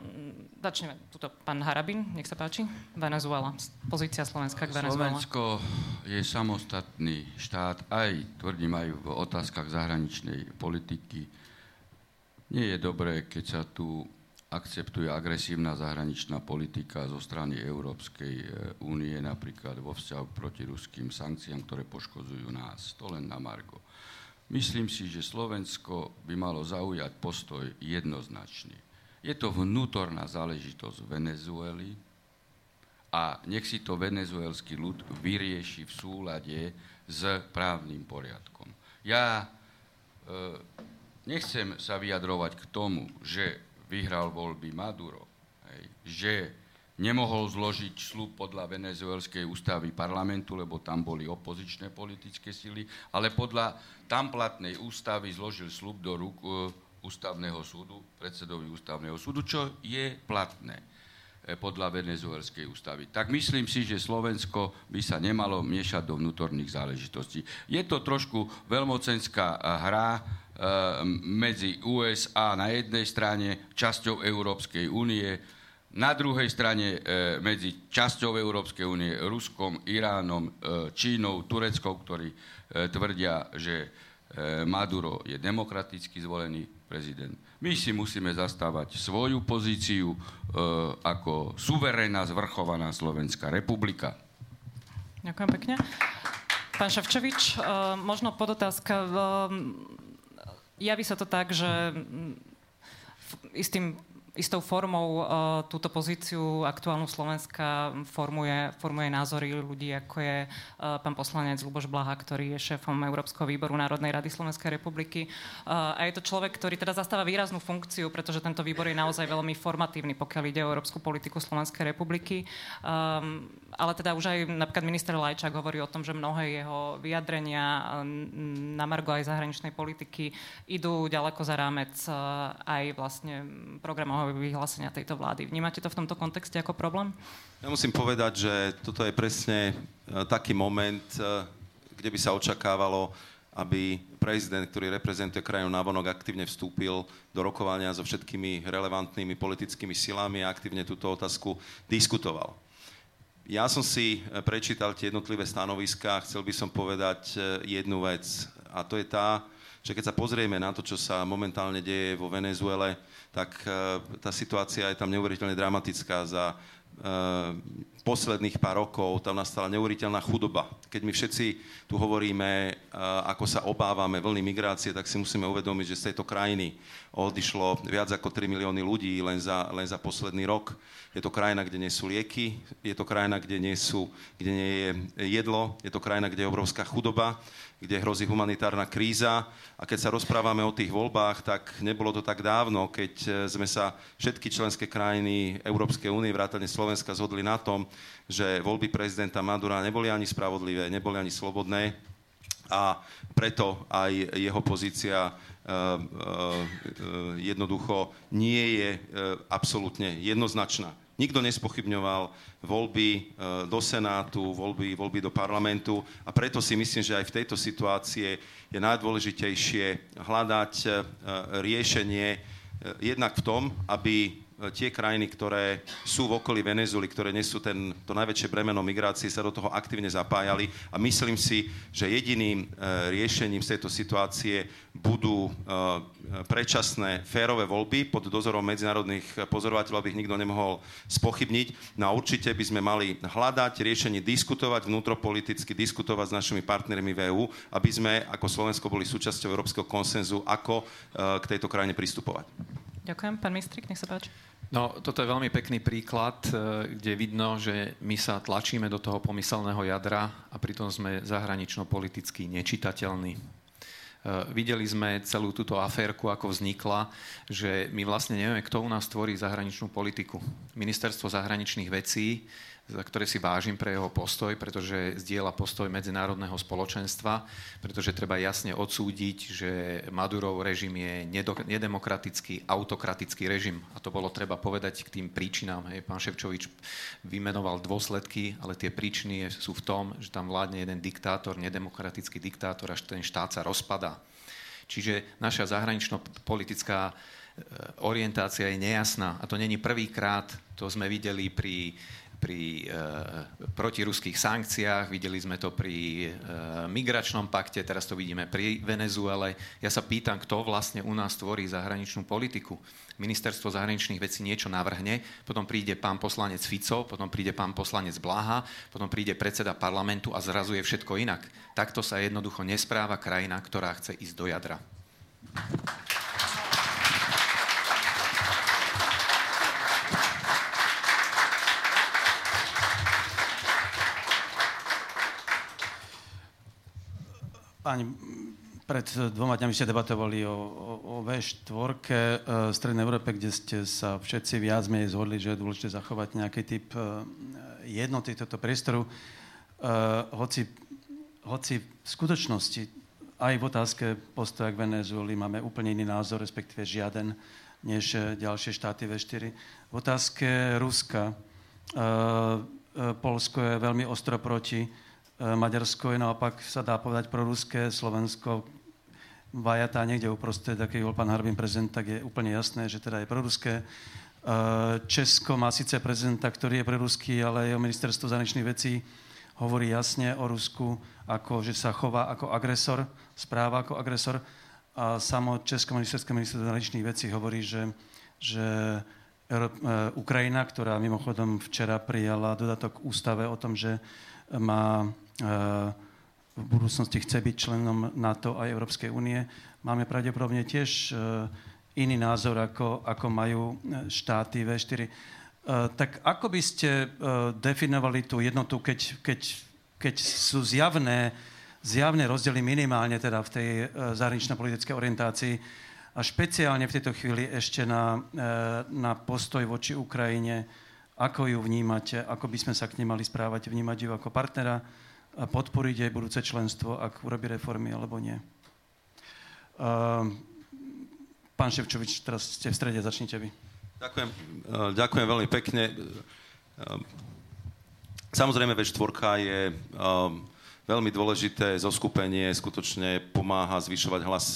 začneme tuto. Pán Harabin, nech sa páči. Venezuela. Pozícia Slovenska k Venezuela. Slovensko je samostatný štát, aj tvrdím aj v otázkach zahraničnej politiky. Nie je dobré, keď sa tu akceptuje agresívna zahraničná politika zo strany Európskej e, únie, napríklad vo vzťahu proti ruským sankciám, ktoré poškodzujú nás. To len na Margo. Myslím si, že Slovensko by malo zaujať postoj jednoznačný je to vnútorná záležitosť Venezuely a nech si to venezuelský ľud vyrieši v súlade s právnym poriadkom. Ja e, nechcem sa vyjadrovať k tomu, že vyhral voľby Maduro, hej, že nemohol zložiť slub podľa venezuelskej ústavy parlamentu, lebo tam boli opozičné politické sily, ale podľa tam platnej ústavy zložil slub do rúk e, ústavného súdu, predsedovi ústavného súdu, čo je platné eh, podľa venezuelskej ústavy. Tak myslím si, že Slovensko by sa nemalo miešať do vnútorných záležitostí. Je to trošku veľmocenská eh, hra e, medzi USA na jednej strane, časťou Európskej únie, na druhej strane medzi časťou Európskej únie, Ruskom, Iránom, Čínou, Tureckou, ktorí tvrdia, že Maduro je demokraticky zvolený prezident. My si musíme zastávať svoju pozíciu e, ako suverénna zvrchovaná Slovenská republika. Ďakujem pekne. Pán Ševčovič, uh, možno podotázka. Uh, javí sa to tak, že istým istou formou uh, túto pozíciu aktuálnu Slovenska formuje, formuje názory ľudí, ako je uh, pán poslanec Luboš Blaha, ktorý je šéfom Európskeho výboru Národnej rady Slovenskej republiky. Uh, a je to človek, ktorý teda zastáva výraznú funkciu, pretože tento výbor je naozaj veľmi formatívny, pokiaľ ide o európsku politiku Slovenskej republiky. Um, ale teda už aj napríklad minister Lajčák hovorí o tom, že mnohé jeho vyjadrenia na margo aj zahraničnej politiky idú ďaleko za rámec aj vlastne programov programového vyhlásenia tejto vlády. Vnímate to v tomto kontexte ako problém? Ja musím povedať, že toto je presne e, taký moment, e, kde by sa očakávalo, aby prezident, ktorý reprezentuje krajinu navonok, aktívne vstúpil do rokovania so všetkými relevantnými politickými silami a aktívne túto otázku diskutoval. Ja som si e, prečítal tie jednotlivé stanoviská a chcel by som povedať jednu vec. A to je tá, že keď sa pozrieme na to, čo sa momentálne deje vo Venezuele, tak e, tá situácia je tam neuveriteľne dramatická. Za e, posledných pár rokov tam nastala neuveriteľná chudoba. Keď my všetci tu hovoríme, e, ako sa obávame vlny migrácie, tak si musíme uvedomiť, že z tejto krajiny odišlo viac ako 3 milióny ľudí len za, len za posledný rok. Je to krajina, kde nie sú lieky, je to krajina, kde nie, sú, kde nie je jedlo, je to krajina, kde je obrovská chudoba kde hrozí humanitárna kríza. A keď sa rozprávame o tých voľbách, tak nebolo to tak dávno, keď e, sme sa všetky členské krajiny Európskej únie, vrátane Slovenska, zhodli na tom, že voľby prezidenta Madura neboli ani spravodlivé, neboli ani slobodné a preto aj jeho pozícia uh, uh, jednoducho nie je absolútne jednoznačná. Nikto nespochybňoval voľby e, do Senátu, voľby, voľby do parlamentu. A preto si myslím, že aj v tejto situácie je najdôležitejšie hľadať e, riešenie e, jednak v tom, aby tie krajiny, ktoré sú v okolí Venezuely, ktoré nesú ten, to najväčšie bremeno migrácie, sa do toho aktívne zapájali a myslím si, že jediným e, riešením z tejto situácie budú e, predčasné férové voľby pod dozorom medzinárodných pozorovateľov, aby ich nikto nemohol spochybniť. No a určite by sme mali hľadať riešenie, diskutovať vnútropoliticky, diskutovať s našimi partnermi v EÚ, aby sme ako Slovensko boli súčasťou európskeho konsenzu, ako e, k tejto krajine pristupovať. Ďakujem. Pán Mistrik, nech sa páči. No, toto je veľmi pekný príklad, e, kde vidno, že my sa tlačíme do toho pomyselného jadra a pritom sme zahranično-politicky nečitateľní. E, videli sme celú túto aférku, ako vznikla, že my vlastne nevieme, kto u nás tvorí zahraničnú politiku. Ministerstvo zahraničných vecí za ktoré si vážim pre jeho postoj, pretože zdieľa postoj medzinárodného spoločenstva, pretože treba jasne odsúdiť, že Madurov režim je nedemokratický, autokratický režim. A to bolo treba povedať k tým príčinám. Hej, pán Ševčovič vymenoval dôsledky, ale tie príčiny sú v tom, že tam vládne jeden diktátor, nedemokratický diktátor, až ten štát sa rozpadá. Čiže naša zahranično-politická e, orientácia je nejasná. A to není prvýkrát, to sme videli pri pri e, protiruských sankciách, videli sme to pri e, migračnom pakte, teraz to vidíme pri Venezuele. Ja sa pýtam, kto vlastne u nás tvorí zahraničnú politiku. Ministerstvo zahraničných vecí niečo navrhne, potom príde pán poslanec Fico, potom príde pán poslanec Blaha, potom príde predseda parlamentu a zrazu je všetko inak. Takto sa jednoducho nespráva krajina, ktorá chce ísť do jadra. Páni, pred dvoma dňami ste debatovali o, o, o V4 v Strednej Európe, kde ste sa všetci viac menej zhodli, že je dôležité zachovať nejaký typ e, jednoty tohto priestoru. E, hoci, hoci v skutočnosti aj v otázke postoja k Venezueli máme úplne iný názor, respektíve žiaden, než ďalšie štáty V4. V otázke Ruska e, Polsko je veľmi ostro proti E, Maďarsko je naopak, sa dá povedať, proruské, Slovensko vajatá niekde uprostred, aký bol pán Harbin prezident, tak je úplne jasné, že teda je proruské. E, Česko má síce prezidenta, ktorý je proruský, ale jeho ministerstvo zahraničných vecí hovorí jasne o Rusku, ako, že sa chová ako agresor, správa ako agresor. A samo Česko ministerské ministerstvo zahraničných vecí hovorí, že, že e, Ukrajina, ktorá mimochodom včera prijala dodatok ústave o tom, že má v budúcnosti chce byť členom NATO a Európskej únie, máme pravdepodobne tiež iný názor, ako, ako majú štáty V4. Tak ako by ste definovali tú jednotu, keď, keď, keď sú zjavné, zjavné rozdiely minimálne teda v tej zahranično-politickej orientácii a špeciálne v tejto chvíli ešte na, na postoj voči Ukrajine, ako ju vnímate, ako by sme sa k nej mali správať, vnímať ju ako partnera, a podporiť jej budúce členstvo, ak urobí reformy alebo nie. Uh, pán Ševčovič, teraz ste v strede, začnite vy. Ďakujem, uh, ďakujem veľmi pekne. Uh, samozrejme, V4 je um, veľmi dôležité zoskupenie, skutočne pomáha zvyšovať hlas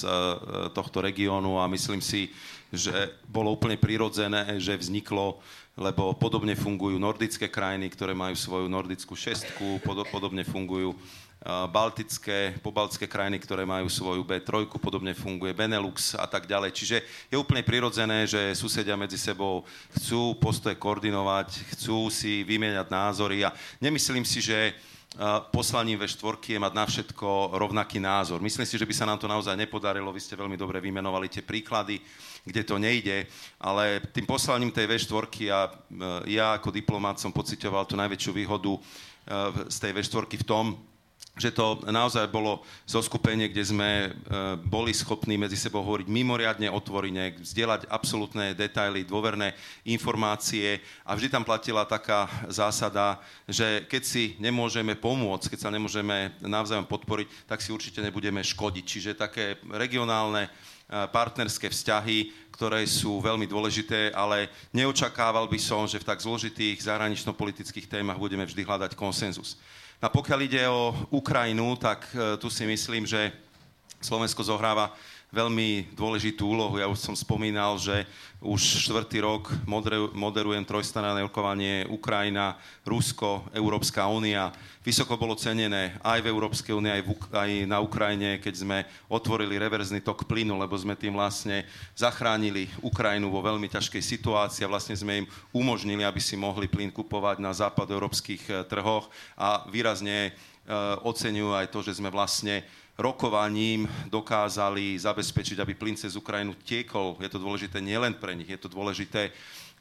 tohto regiónu a myslím si, že bolo úplne prirodzené, že vzniklo lebo podobne fungujú nordické krajiny, ktoré majú svoju nordickú šestku, podobne fungujú baltické, pobaltské krajiny, ktoré majú svoju B3, podobne funguje Benelux a tak ďalej. Čiže je úplne prirodzené, že susedia medzi sebou chcú postoje koordinovať, chcú si vymieňať názory a nemyslím si, že poslaním V4 je mať na všetko rovnaký názor. Myslím si, že by sa nám to naozaj nepodarilo. Vy ste veľmi dobre vymenovali tie príklady, kde to nejde, ale tým poslaním tej V4 a e, ja ako diplomát som pocitoval tú najväčšiu výhodu e, z tej V4 v tom, že to naozaj bolo zoskupenie, kde sme e, boli schopní medzi sebou hovoriť mimoriadne otvorene, vzdielať absolútne detaily, dôverné informácie a vždy tam platila taká zásada, že keď si nemôžeme pomôcť, keď sa nemôžeme navzájom podporiť, tak si určite nebudeme škodiť. Čiže také regionálne e, partnerské vzťahy, ktoré sú veľmi dôležité, ale neočakával by som, že v tak zložitých zahranično-politických témach budeme vždy hľadať konsenzus. A pokiaľ ide o Ukrajinu, tak e, tu si myslím, že Slovensko zohráva veľmi dôležitú úlohu. Ja už som spomínal, že už štvrtý rok moderujem trojstranné rokovanie Ukrajina, Rusko, Európska únia. Vysoko bolo cenené aj v Európskej únii, aj, aj na Ukrajine, keď sme otvorili reverzný tok plynu, lebo sme tým vlastne zachránili Ukrajinu vo veľmi ťažkej situácii a vlastne sme im umožnili, aby si mohli plyn kupovať na západoeurópskych e, trhoch a výrazne e, oceňujú aj to, že sme vlastne rokovaním dokázali zabezpečiť, aby plyn cez Ukrajinu tiekol. Je to dôležité nielen pre nich, je to dôležité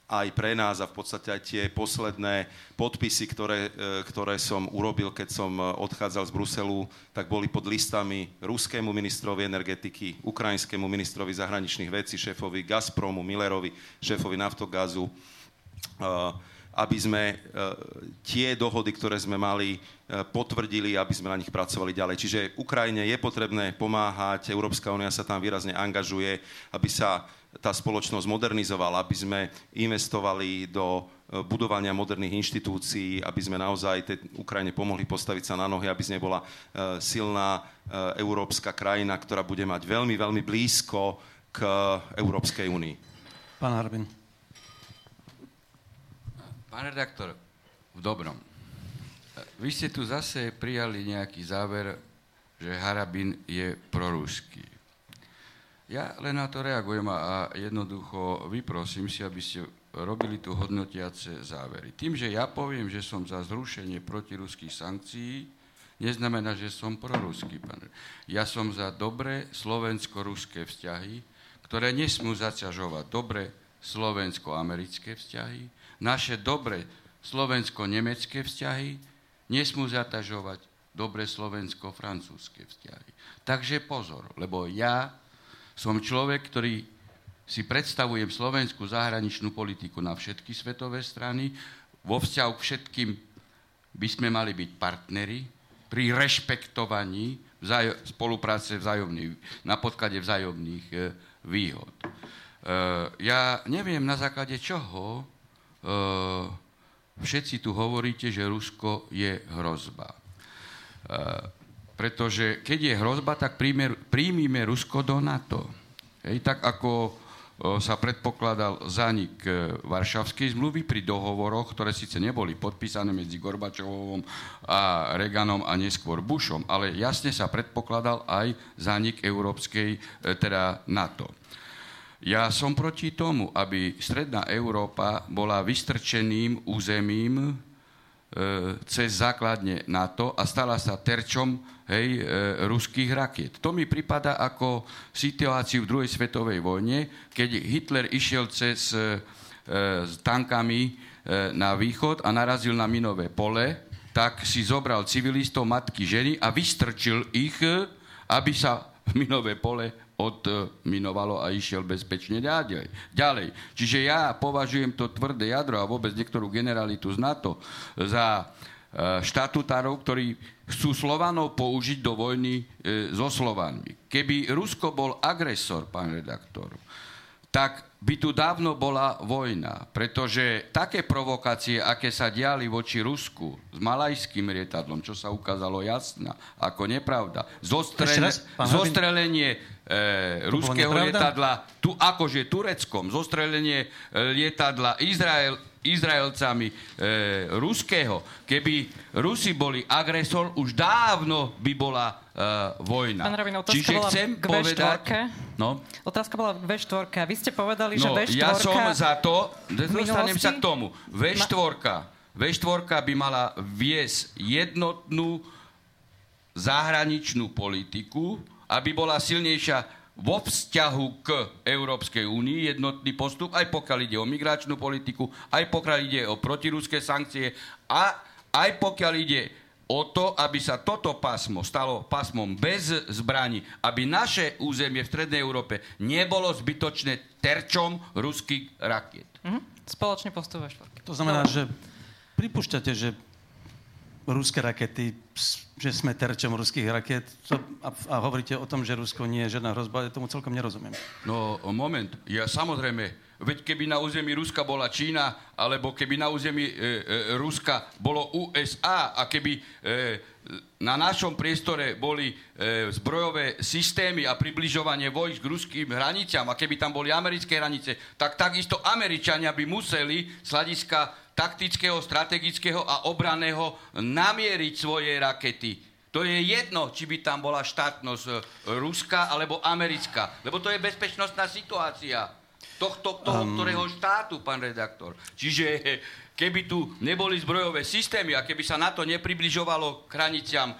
aj pre nás a v podstate aj tie posledné podpisy, ktoré, e, ktoré som urobil, keď som e, odchádzal z Bruselu, tak boli pod listami ruskému ministrovi energetiky, ukrajinskému ministrovi zahraničných vecí, šéfovi Gazpromu, Millerovi, šéfovi Naftogazu, uh, aby sme e, tie dohody, ktoré sme mali, e, potvrdili, aby sme na nich pracovali ďalej. Čiže Ukrajine je potrebné pomáhať, Európska únia sa tam výrazne angažuje, aby sa tá spoločnosť modernizovala, aby sme investovali do e, budovania moderných inštitúcií, aby sme naozaj tej Ukrajine pomohli postaviť sa na nohy, aby z nej bola silná európska krajina, ktorá bude mať veľmi, veľmi blízko k Európskej únii. Pán Harbin. Pán redaktor, v dobrom. Vy ste tu zase prijali nejaký záver, že Harabin je proruský. Ja len na to reagujem a jednoducho vyprosím si, aby ste robili tu hodnotiace závery. Tým, že ja poviem, že som za zrušenie protiruských sankcií, neznamená, že som proruský. Pán. Ja som za dobré slovensko-ruské vzťahy, ktoré nesmú zaťažovať dobré slovensko-americké vzťahy, naše dobre slovensko-nemecké vzťahy nesmú zatažovať dobre slovensko-francúzske vzťahy. Takže pozor, lebo ja som človek, ktorý si predstavujem slovenskú zahraničnú politiku na všetky svetové strany. Vo vzťahu k všetkým by sme mali byť partneri pri rešpektovaní vzájo- spolupráce vzájomných, na podklade vzájomných e, výhod. E, ja neviem na základe čoho Eh, všetci tu hovoríte, že Rusko je hrozba. Eh, pretože keď je hrozba, tak príjmime Rusko do NATO. Hej, tak ako eh, sa predpokladal zanik Varšavskej zmluvy pri dohovoroch, ktoré síce neboli podpísané medzi Gorbačovom a Reaganom a neskôr Bushom, ale jasne sa predpokladal aj zanik Európskej, teda NATO. Ja som proti tomu, aby Stredná Európa bola vystrčeným územím, cez základne NATO a stala sa terčom hej, e, ruských rakiet. To mi prípada ako situáciu v druhej svetovej vojne, keď Hitler išiel cez e, s tankami e, na východ a narazil na minové pole, tak si zobral civilistov, matky, ženy a vystrčil ich, aby sa minové pole odminovalo a išiel bezpečne ďalej. ďalej. Čiže ja považujem to tvrdé jadro a vôbec niektorú generalitu z NATO za e, štatutárov, ktorí chcú Slovanov použiť do vojny e, so Slovanmi. Keby Rusko bol agresor, pán redaktor, tak by tu dávno bola vojna, pretože také provokácie, aké sa diali voči Rusku s malajským lietadlom, čo sa ukázalo jasná, ako nepravda, zostrele, zostrelenie e, ruského lietadla, tu akože tureckom, zostrelenie e, lietadla Izrael, Izraelcami e, ruského. Keby Rusi boli agresor, už dávno by bola e, vojna. Pán Rabin, otázka Čiže bola chcem k povedať... No? Otázka bola k V4. A vy ste povedali, no, že V4... ja som za to, dostanem sa k tomu. V4, V4 by mala viesť jednotnú zahraničnú politiku, aby bola silnejšia vo vzťahu k Európskej únii jednotný postup, aj pokiaľ ide o migračnú politiku, aj pokiaľ ide o protiruské sankcie a aj pokiaľ ide o to, aby sa toto pásmo stalo pásmom bez zbraní, aby naše územie v Strednej Európe nebolo zbytočné terčom ruských rakiet. Mhm. Spoločne postupuješ. To znamená, že pripúšťate, že ruské rakety, že sme terčom ruských raket a, a hovoríte o tom, že Rusko nie je žiadna hrozba, ja tomu celkom nerozumiem. No, moment. Ja samozrejme, veď keby na území Ruska bola Čína, alebo keby na území e, e, Ruska bolo USA a keby e, na našom priestore boli e, zbrojové systémy a približovanie vojsk k ruským hraniciam a keby tam boli americké hranice, tak takisto Američania by museli z hľadiska taktického, strategického a obraného namieriť svoje rakety. To je jedno, či by tam bola štátnosť e, ruská alebo americká, lebo to je bezpečnostná situácia tohto, toho, um... ktorého štátu, pán redaktor. Čiže keby tu neboli zbrojové systémy a keby sa na to nepribližovalo k hraniciam e,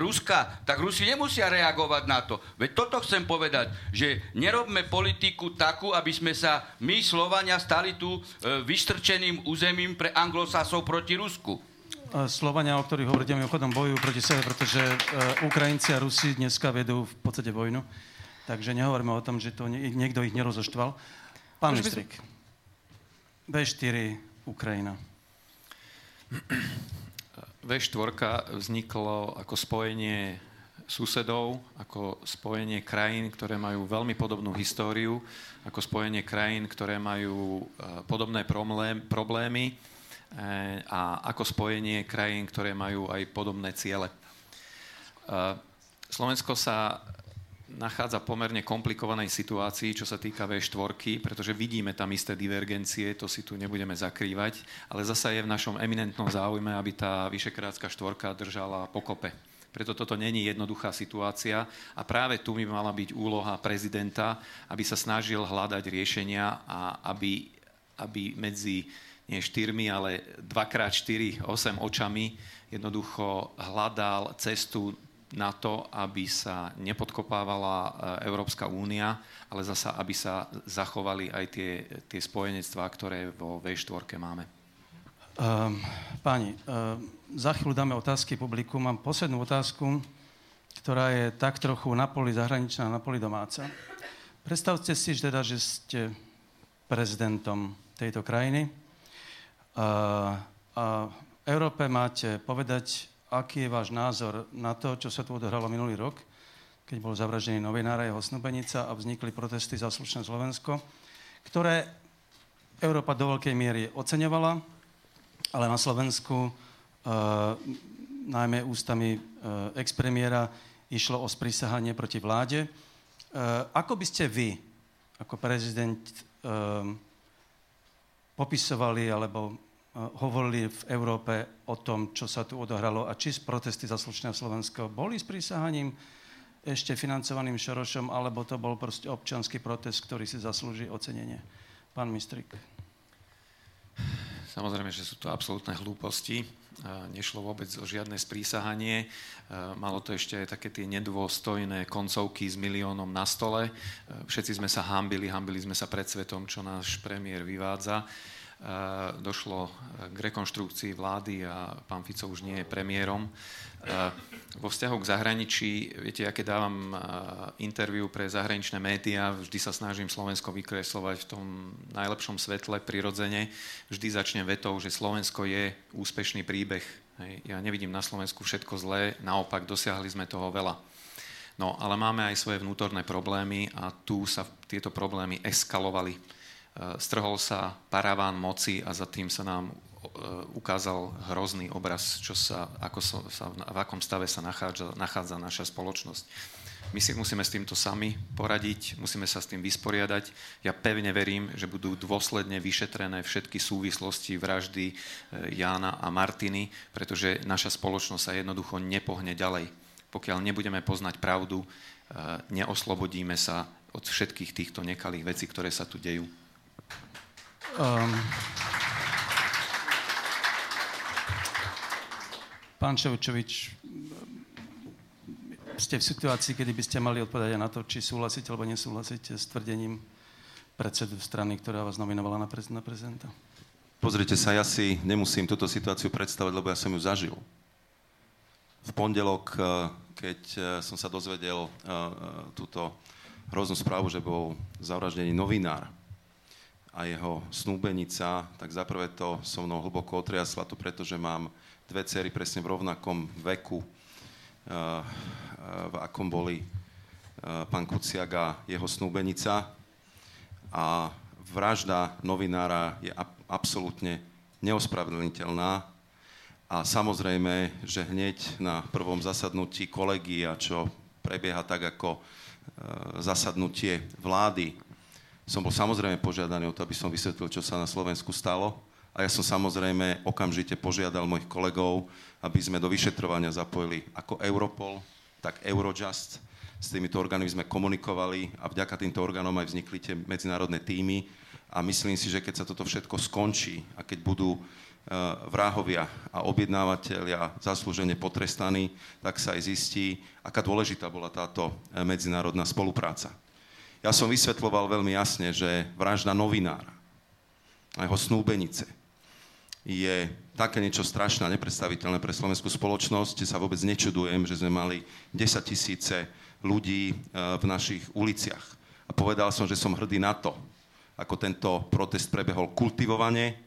Ruska, tak Rusi nemusia reagovať na to. Veď toto chcem povedať, že nerobme politiku takú, aby sme sa my, Slovania, stali tu e, vystrčeným územím pre anglosasov proti Rusku. Slovania, o ktorých hovoríte, mimochodom bojujú proti sebe, pretože e, Ukrajinci a Rusi dneska vedú v podstate vojnu. Takže nehovoríme o tom, že to nie, niekto ich nerozoštval. Pán Mistrik, B4 Ukrajina. <clears throat> V4 vzniklo ako spojenie susedov, ako spojenie krajín, ktoré majú veľmi podobnú históriu, ako spojenie krajín, ktoré majú e, podobné problémy e, a ako spojenie krajín, ktoré majú aj podobné ciele. E, Slovensko sa nachádza pomerne komplikovanej situácii, čo sa týka V4, pretože vidíme tam isté divergencie, to si tu nebudeme zakrývať, ale zasa je v našom eminentnom záujme, aby tá Vyšekrátska štvorka držala pokope. Preto toto není jednoduchá situácia a práve tu by mala byť úloha prezidenta, aby sa snažil hľadať riešenia a aby, aby medzi nie štyrmi, ale 2x4, 8 očami jednoducho hľadal cestu na to, aby sa nepodkopávala e, Európska únia, ale zasa, aby sa zachovali aj tie, tie spojenectvá, ktoré vo V4 máme. Um, páni, um, za chvíľu dáme otázky publiku. Mám poslednú otázku, ktorá je tak trochu na poli zahraničná, na poli domáca. Predstavte si teda, že ste prezidentom tejto krajiny uh, a v Európe máte povedať aký je váš názor na to, čo sa tu odohralo minulý rok, keď bol zavraždený novinár a jeho snúbenica a vznikli protesty za slušné Slovensko, ktoré Európa do veľkej miery oceňovala, ale na Slovensku, e, najmä ústami e, expremiéra, išlo o sprísahanie proti vláde. E, ako by ste vy, ako prezident, e, popisovali alebo hovorili v Európe o tom, čo sa tu odohralo a či z protesty za slušné Slovensko boli s prísahaním ešte financovaným Šorošom, alebo to bol proste občanský protest, ktorý si zaslúži ocenenie. Pán Mistrik. Samozrejme, že sú to absolútne hlúposti. nešlo vôbec o žiadne sprísahanie. Malo to ešte aj také tie nedôstojné koncovky s miliónom na stole. Všetci sme sa hambili, hambili sme sa pred svetom, čo náš premiér vyvádza. Došlo k rekonštrukcii vlády a pán Fico už nie je premiérom. Vo vzťahu k zahraničí, viete, ja keď dávam interviu pre zahraničné médiá, vždy sa snažím Slovensko vykreslovať v tom najlepšom svetle, prirodzene. Vždy začnem vetou, že Slovensko je úspešný príbeh. Ja nevidím na Slovensku všetko zlé, naopak dosiahli sme toho veľa. No, ale máme aj svoje vnútorné problémy a tu sa tieto problémy eskalovali. Strhol sa paraván moci a za tým sa nám E, ukázal hrozný obraz, čo sa, ako sa, v akom stave sa nachádza, nachádza naša spoločnosť. My si musíme s týmto sami poradiť, musíme sa s tým vysporiadať. Ja pevne verím, že budú dôsledne vyšetrené všetky súvislosti vraždy e, Jána a Martiny, pretože naša spoločnosť sa jednoducho nepohne ďalej. Pokiaľ nebudeme poznať pravdu, neoslobodíme sa od všetkých týchto nekalých vecí, ktoré sa tu dejú. Um, Pán Ševčovič, ste v situácii, kedy by ste mali odpovedať na to, či súhlasíte alebo nesúhlasíte s tvrdením predsedu strany, ktorá vás nominovala na, prez- na prezidenta? Pozrite sa, ja si nemusím túto situáciu predstavať, lebo ja som ju zažil. V pondelok, eh, keď eh, som sa dozvedel eh, túto hroznú správu, že bol zavraždený novinár a jeho snúbenica, tak zaprvé to so mnou hlboko otriasla to preto, že mám dve cery presne v rovnakom veku, eh, eh, v akom boli eh, pán Kuciak a jeho snúbenica. A vražda novinára je absolútne neospravedlniteľná. A samozrejme, že hneď na prvom zasadnutí kolegia, čo prebieha tak ako zasadnutie vlády, som bol samozrejme požiadaný o to, aby som vysvetlil, čo sa na Slovensku stalo a ja som samozrejme okamžite požiadal mojich kolegov, aby sme do vyšetrovania zapojili ako Europol, tak Eurojust. S týmito orgánmi sme komunikovali a vďaka týmto orgánom aj vznikli tie medzinárodné týmy. A myslím si, že keď sa toto všetko skončí a keď budú e, vrahovia a objednávateľia zaslúžene potrestaní, tak sa aj zistí, aká dôležitá bola táto e, medzinárodná spolupráca. Ja som vysvetloval veľmi jasne, že vražda novinára a jeho snúbenice je také niečo strašné a nepredstaviteľné pre slovenskú spoločnosť, sa vôbec nečudujem, že sme mali 10 tisíce ľudí e, v našich uliciach. A povedal som, že som hrdý na to, ako tento protest prebehol kultivovane,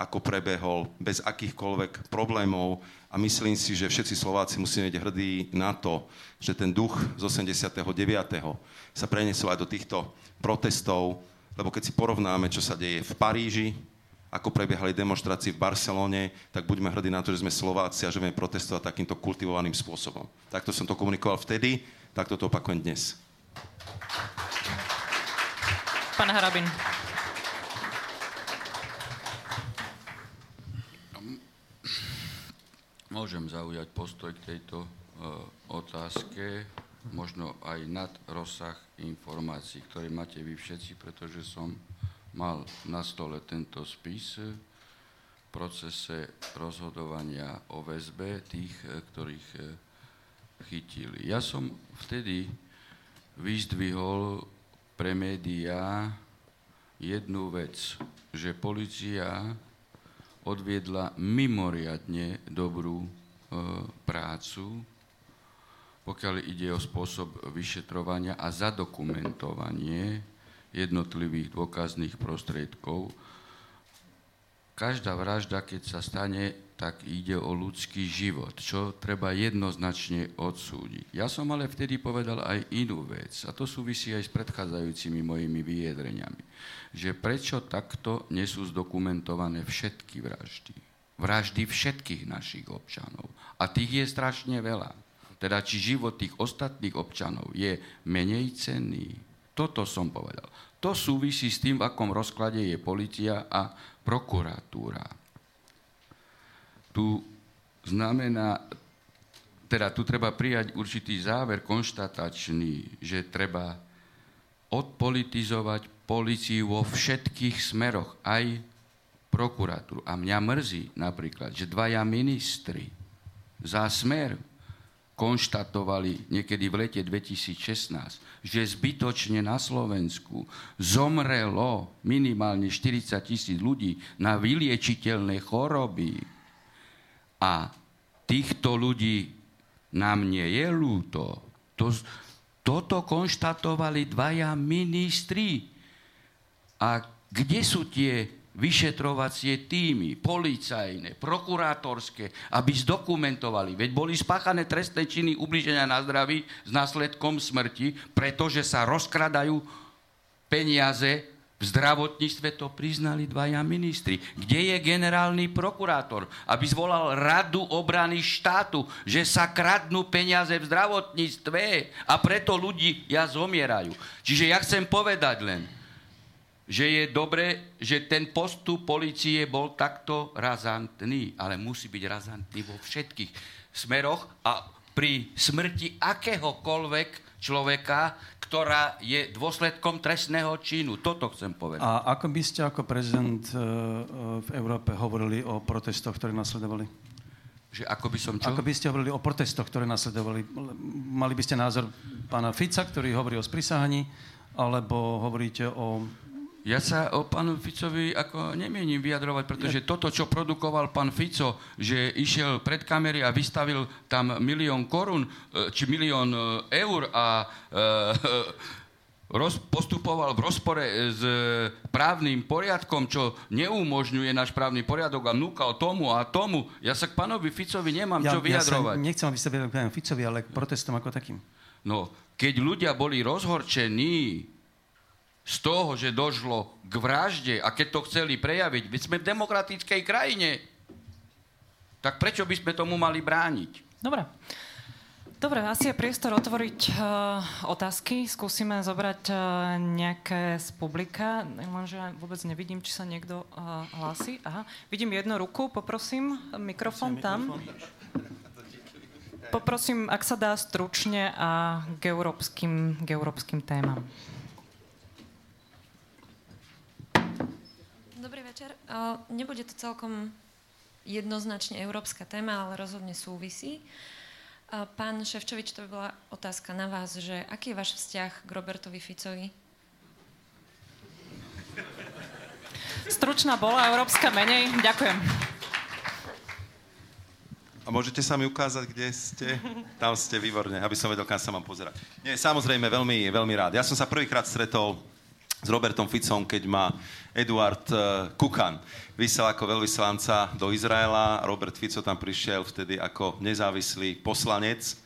ako prebehol bez akýchkoľvek problémov a myslím si, že všetci Slováci musíme byť hrdí na to, že ten duch z 89. sa preniesol aj do týchto protestov, lebo keď si porovnáme, čo sa deje v Paríži, ako prebiehali demonstrácie v Barcelone, tak buďme hrdí na to, že sme Slováci a že vieme protestovať takýmto kultivovaným spôsobom. Takto som to komunikoval vtedy, takto to opakujem dnes. Pán Harabin. Môžem zaujať postoj k tejto uh, otázke, možno aj nad rozsah informácií, ktoré máte vy všetci, pretože som mal na stole tento spis v procese rozhodovania o väzbe tých, eh, ktorých eh, chytili. Ja som vtedy vyzdvihol pre médiá jednu vec, že policia odviedla mimoriadne dobrú e, prácu, pokiaľ ide o spôsob vyšetrovania a zadokumentovanie jednotlivých dôkazných prostriedkov. Každá vražda, keď sa stane, tak ide o ľudský život, čo treba jednoznačne odsúdiť. Ja som ale vtedy povedal aj inú vec, a to súvisí aj s predchádzajúcimi mojimi vyjadreniami, že prečo takto nesú zdokumentované všetky vraždy. Vraždy všetkých našich občanov. A tých je strašne veľa. Teda či život tých ostatných občanov je menej cenný, toto som povedal. To súvisí s tým, v akom rozklade je policia a prokuratúra. Tu znamená, teda tu treba prijať určitý záver konštatačný, že treba odpolitizovať policiu vo všetkých smeroch, aj prokuratúru. A mňa mrzí napríklad, že dvaja ministri za smer konštatovali niekedy v lete 2016, že zbytočne na Slovensku zomrelo minimálne 40 tisíc ľudí na vyliečiteľné choroby. A týchto ľudí nám nie je ľúto. To, toto konštatovali dvaja ministri. A kde sú tie vyšetrovacie týmy, policajné, prokurátorské, aby zdokumentovali. Veď boli spáchané trestné činy ubliženia na zdraví s následkom smrti, pretože sa rozkradajú peniaze v zdravotníctve to priznali dvaja ministri. Kde je generálny prokurátor, aby zvolal radu obrany štátu, že sa kradnú peniaze v zdravotníctve a preto ľudí ja zomierajú. Čiže ja chcem povedať len, že je dobre, že ten postup policie bol takto razantný, ale musí byť razantný vo všetkých smeroch a pri smrti akéhokoľvek človeka, ktorá je dôsledkom trestného činu. Toto chcem povedať. A ako by ste ako prezident e, e, v Európe hovorili o protestoch, ktoré nasledovali? Že ako by som čo? Ako by ste hovorili o protestoch, ktoré nasledovali? Mali by ste názor pána Fica, ktorý hovorí o sprisahaní, alebo hovoríte o ja sa o pánu Ficovi ako nemienim vyjadrovať, pretože toto, čo produkoval pán Fico, že išiel pred kamery a vystavil tam milión korún, e, či milión e, eur a e, <laughs> roz, postupoval v rozpore s právnym poriadkom, čo neumožňuje náš právny poriadok a núkal tomu a tomu. Ja sa k pánovi Ficovi nemám ja, čo vyjadrovať. Ja sa nechcem, aby vyjadrovali k pánu Ficovi, ale k protestom ako takým. No, keď ľudia boli rozhorčení, z toho, že došlo k vražde a keď to chceli prejaviť, veď sme v demokratickej krajine, tak prečo by sme tomu mali brániť? Dobre. Dobre, asi je priestor otvoriť uh, otázky. Skúsime zobrať uh, nejaké z publika. Lenže vôbec nevidím, či sa niekto uh, hlási. Aha, vidím jednu ruku, poprosím, mikrofón tam. Poprosím, ak sa dá stručne a k európskym, k európskym témam. Dobrý večer. Nebude to celkom jednoznačne európska téma, ale rozhodne súvisí. Pán Ševčovič, to by bola otázka na vás, že aký je váš vzťah k Robertovi Ficovi? Stručná bola, európska menej. Ďakujem. A môžete sa mi ukázať, kde ste? Tam ste, výborne, aby som vedel, kam sa mám pozerať. Nie, samozrejme, veľmi, veľmi rád. Ja som sa prvýkrát stretol s Robertom Ficom, keď ma Eduard uh, Kukan vyslal ako veľvyslanca do Izraela. Robert Fico tam prišiel vtedy ako nezávislý poslanec.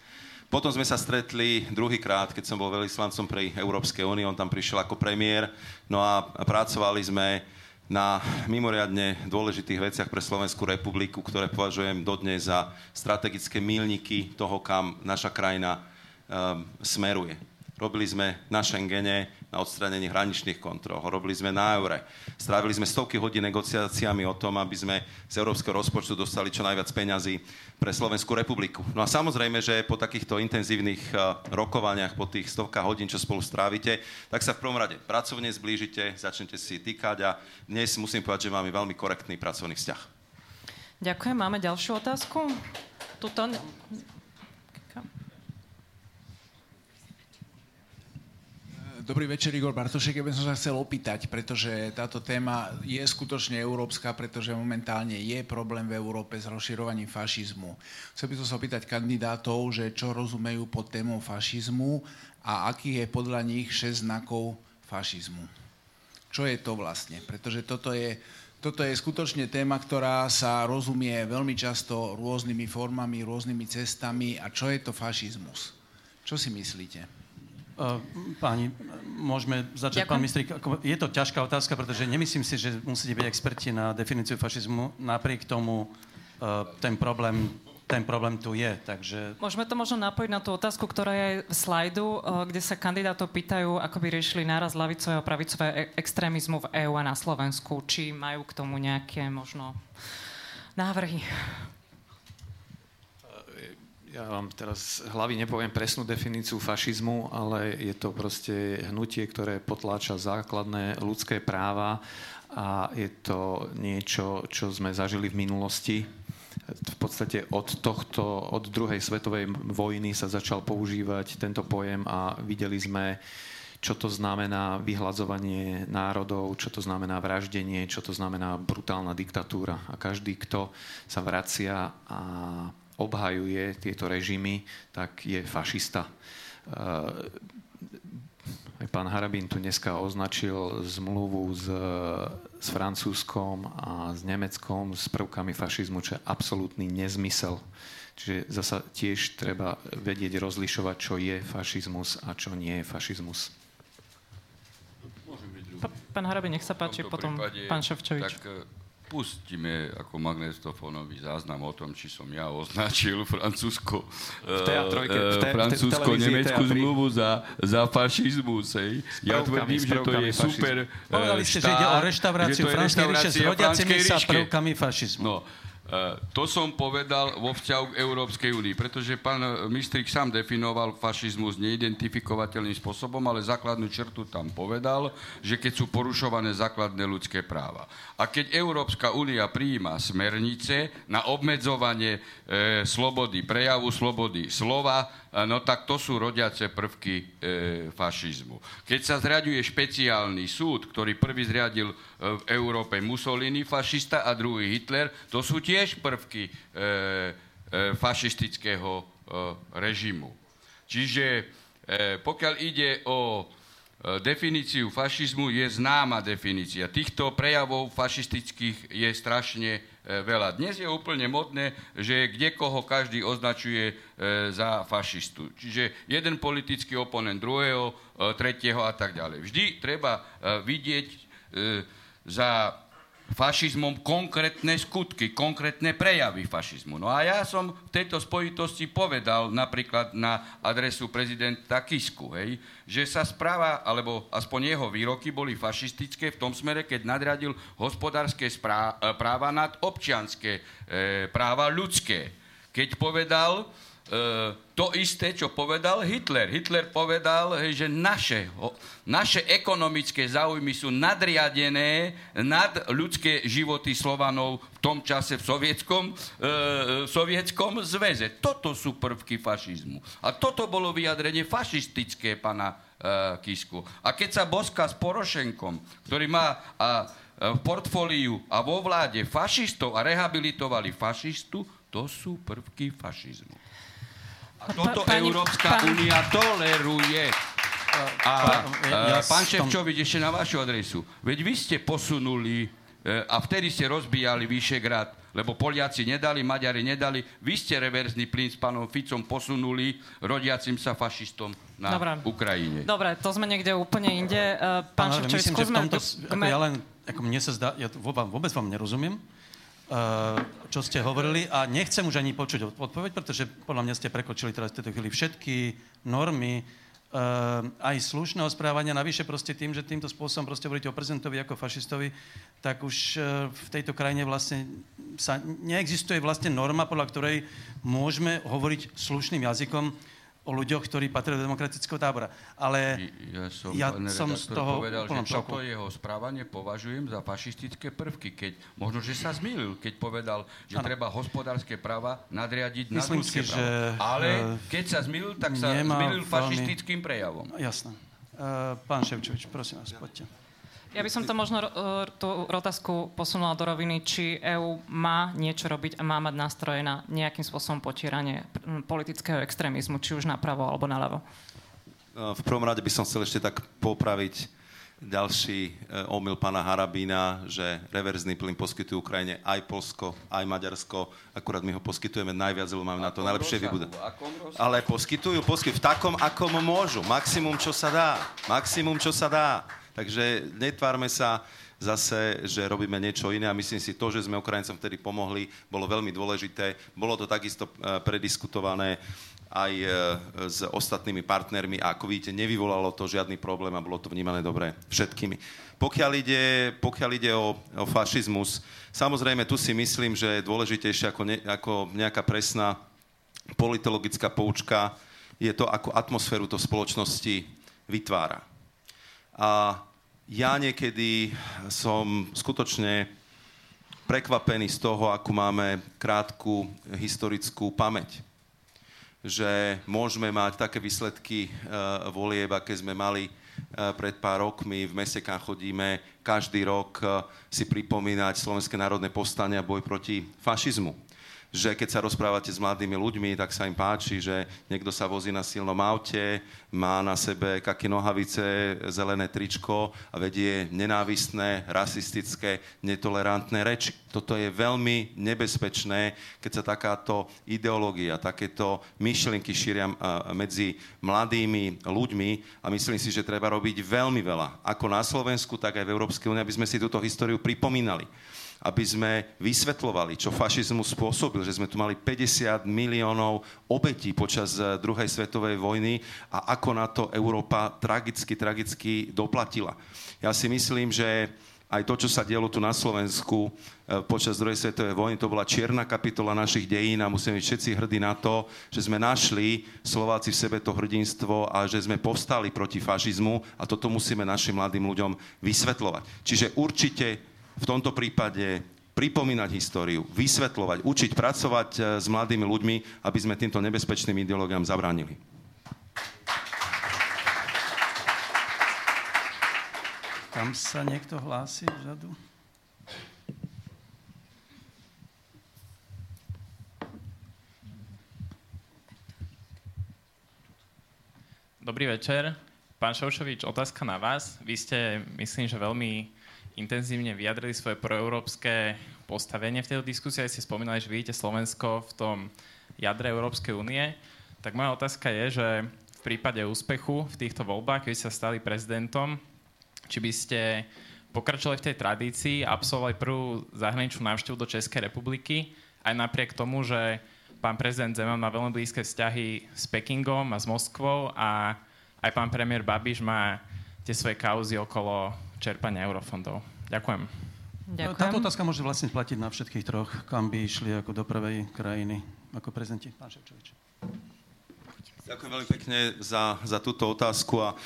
Potom sme sa stretli druhýkrát, keď som bol veľvyslancom pre Európskej únie. On tam prišiel ako premiér. No a pracovali sme na mimoriadne dôležitých veciach pre Slovenskú republiku, ktoré považujem dodnes za strategické milníky toho, kam naša krajina um, smeruje. Robili sme na Schengene, na odstránenie hraničných kontrol, robili sme na eure. Strávili sme stovky hodín negociáciami o tom, aby sme z európskeho rozpočtu dostali čo najviac peňazí pre Slovenskú republiku. No a samozrejme, že po takýchto intenzívnych eh, rokovaniach, po tých stovkách hodín, čo spolu strávite, tak sa v prvom rade pracovne zblížite, začnete si týkať a dnes musím povedať, že máme veľmi korektný pracovný vzťah. Ďakujem. Máme ďalšiu otázku? Tuto... Dobrý večer, Igor Bartošek. Ja by som sa chcel opýtať, pretože táto téma je skutočne európska, pretože momentálne je problém v Európe s rozširovaním fašizmu. Chcel by som sa opýtať kandidátov, že čo rozumejú pod témou fašizmu a aký je podľa nich 6 znakov fašizmu. Čo je to vlastne? Pretože toto je, toto je skutočne téma, ktorá sa rozumie veľmi často rôznymi formami, rôznymi cestami. A čo je to fašizmus? Čo si myslíte? Uh, páni, môžeme začať, Ďakujem. pán Mistrik. Je to ťažká otázka, pretože nemyslím si, že musíte byť experti na definíciu fašizmu. Napriek tomu uh, ten problém ten problém tu je, takže... Môžeme to možno napojiť na tú otázku, ktorá je v slajdu, uh, kde sa kandidátov pýtajú, ako by riešili náraz lavicového a pravicového e- extrémizmu v EÚ a na Slovensku. Či majú k tomu nejaké možno návrhy? Ja vám teraz hlavy nepoviem presnú definíciu fašizmu, ale je to proste hnutie, ktoré potláča základné ľudské práva a je to niečo, čo sme zažili v minulosti. V podstate od tohto, od druhej svetovej vojny sa začal používať tento pojem a videli sme, čo to znamená vyhľadzovanie národov, čo to znamená vraždenie, čo to znamená brutálna diktatúra. A každý, kto sa vracia a obhajuje tieto režimy, tak je fašista. Aj pán Harabín tu dneska označil zmluvu s, s Francúzskom a s Nemeckom s prvkami fašizmu, čo je absolútny nezmysel. Čiže zasa tiež treba vedieť rozlišovať, čo je fašizmus a čo nie je fašizmus. Pán Harabín, nech sa páči, potom prípade, pán Ševčovič. Tak pustíme ako magnetofónový záznam o tom, či som ja označil Francúzsko, uh, francúzsko-nemeckú zmluvu za, za fašizmus. Hej. Ja tvrdím, že to je super uh, Povedali ste, štát, že ide o reštauráciu Franskej ríše s rodiacimi sa prvkami fašizmu. No, E, to som povedal vo vzťahu k Európskej únii, pretože pán Mistrik sám definoval fašizmus neidentifikovateľným spôsobom, ale základnú črtu tam povedal, že keď sú porušované základné ľudské práva. A keď Európska únia prijíma smernice na obmedzovanie e, slobody, prejavu slobody slova, no tak to sú rodiace prvky e, fašizmu. Keď sa zriaduje špeciálny súd, ktorý prvý zriadil e, v Európe Mussolini, fašista, a druhý Hitler, to sú tiež prvky e, e, fašistického e, režimu. Čiže e, pokiaľ ide o e, definíciu fašizmu, je známa definícia. Týchto prejavov fašistických je strašne E, veľa. Dnes je úplne modné, že kde koho každý označuje e, za fašistu. Čiže jeden politický oponent druhého, tretieho a tak ďalej. Vždy treba vidieť za fašizmom konkrétne skutky, konkrétne prejavy fašizmu. No a ja som v tejto spojitosti povedal napríklad na adresu prezidenta Kisku, hej, že sa správa, alebo aspoň jeho výroky boli fašistické v tom smere, keď nadradil hospodárske práva nad občianské e, práva ľudské. Keď povedal, E, to isté, čo povedal Hitler. Hitler povedal, že naše, naše ekonomické záujmy sú nadriadené nad ľudské životy Slovanov v tom čase v sovietskom, e, sovietskom zväze. Toto sú prvky fašizmu. A toto bolo vyjadrenie fašistické pana e, Kisku. A keď sa boska s Porošenkom, ktorý má v portfóliu a vo vláde fašistov a rehabilitovali fašistu, to sú prvky fašizmu. A toto pani, Európska pani... únia toleruje. A, ja pán Ševčovič, ešte na vašu adresu. Veď vy ste posunuli e, a vtedy ste rozbíjali Vyšegrad, lebo Poliaci nedali, Maďari nedali. Vy ste reverzný plyn s pánom Ficom posunuli rodiacim sa fašistom na Dobre. Ukrajine. Dobre, to sme niekde úplne inde. Uh, pán Ševčovič, skúsme... Tomto, ako ja len, ako mne sa zdá, ja vôbec, vôbec vám nerozumiem, čo ste hovorili a nechcem už ani počuť odpoveď, pretože podľa mňa ste prekočili teraz v tejto chvíli všetky normy, uh, aj slušného správania, navyše proste tým, že týmto spôsobom proste hovoríte o prezidentovi ako fašistovi, tak už uh, v tejto krajine vlastne sa neexistuje vlastne norma, podľa ktorej môžeme hovoriť slušným jazykom, o ľuďoch, ktorí patria do demokratického tábora. Ale ja som, ja som z toho povedal, že šoku. toto jeho správanie považujem za fašistické prvky, keď možno, že sa zmýlil, keď povedal, že ano. treba hospodárske práva nadriadiť na ľudské práva. Že, Ale uh, keď sa zmýlil, tak sa zmýlil fašistickým prejavom. Jasné. Uh, pán Ševčovič, prosím vás, poďte. Ja by som to možno e, tú otázku posunula do roviny, či EÚ má niečo robiť a má mať nástroje na nejakým spôsobom potieranie politického extrémizmu, či už napravo alebo naľavo. E, v prvom rade by som chcel ešte tak popraviť ďalší e, omyl pána Harabína, že reverzný plyn poskytujú Ukrajine aj Polsko, aj Maďarsko. Akurát my ho poskytujeme najviac, lebo máme na to najlepšie vybudované. Ale poskytujú, poskytujú v takom, akom môžu. Maximum, čo sa dá. Maximum, čo sa dá. Takže netvárme sa zase, že robíme niečo iné a myslím si, to, že sme Ukrajincom vtedy pomohli, bolo veľmi dôležité. Bolo to takisto e, prediskutované aj e, s ostatnými partnermi a ako vidíte, nevyvolalo to žiadny problém a bolo to vnímané dobre všetkými. Pokiaľ ide, pokiaľ ide o, o fašizmus, samozrejme tu si myslím, že dôležitejšie ako, ne, ako nejaká presná politologická poučka je to, ako atmosféru to v spoločnosti vytvára. A ja niekedy som skutočne prekvapený z toho, ako máme krátku historickú pamäť. Že môžeme mať také výsledky uh, volieb, aké sme mali uh, pred pár rokmi. V meste, kam chodíme, každý rok uh, si pripomínať Slovenské národné povstanie a boj proti fašizmu že keď sa rozprávate s mladými ľuďmi, tak sa im páči, že niekto sa vozí na silnom aute, má na sebe kaky nohavice, zelené tričko a vedie nenávistné, rasistické, netolerantné reči. Toto je veľmi nebezpečné, keď sa takáto ideológia, takéto myšlienky šíria medzi mladými ľuďmi a myslím si, že treba robiť veľmi veľa, ako na Slovensku, tak aj v Európskej únii, aby sme si túto históriu pripomínali aby sme vysvetlovali, čo fašizmus spôsobil, že sme tu mali 50 miliónov obetí počas eh, druhej svetovej vojny a ako na to Európa tragicky, tragicky doplatila. Ja si myslím, že aj to, čo sa dialo tu na Slovensku eh, počas druhej svetovej vojny, to bola čierna kapitola našich dejín a musíme byť všetci hrdí na to, že sme našli Slováci v sebe to hrdinstvo a že sme povstali proti fašizmu a toto musíme našim mladým ľuďom vysvetľovať. Čiže určite v tomto prípade pripomínať históriu, vysvetľovať, učiť, pracovať e, s mladými ľuďmi, aby sme týmto nebezpečným ideológiám zabránili. Tam sa niekto hlási vzadu? Dobrý večer. Pán Šaušovič, otázka na vás. Vy ste, myslím, že veľmi intenzívne vyjadrili svoje proeurópske postavenie v tejto diskusii. Aj ste spomínali, že vidíte Slovensko v tom jadre Európskej únie. Tak moja otázka je, že v prípade úspechu v týchto voľbách, keď sa stali prezidentom, či by ste pokračovali v tej tradícii a absolvovali prvú zahraničnú návštevu do Českej republiky, aj napriek tomu, že pán prezident Zeman má veľmi blízke vzťahy s Pekingom a s Moskvou a aj pán premiér Babiš má tie svoje kauzy okolo čerpania eurofondov. Ďakujem. Ďakujem. Táto otázka môže vlastne platiť na všetkých troch, kam by išli ako do prvej krajiny, ako prezidenti. Pán Ševčovič. Ďakujem veľmi pekne za, za túto otázku a uh,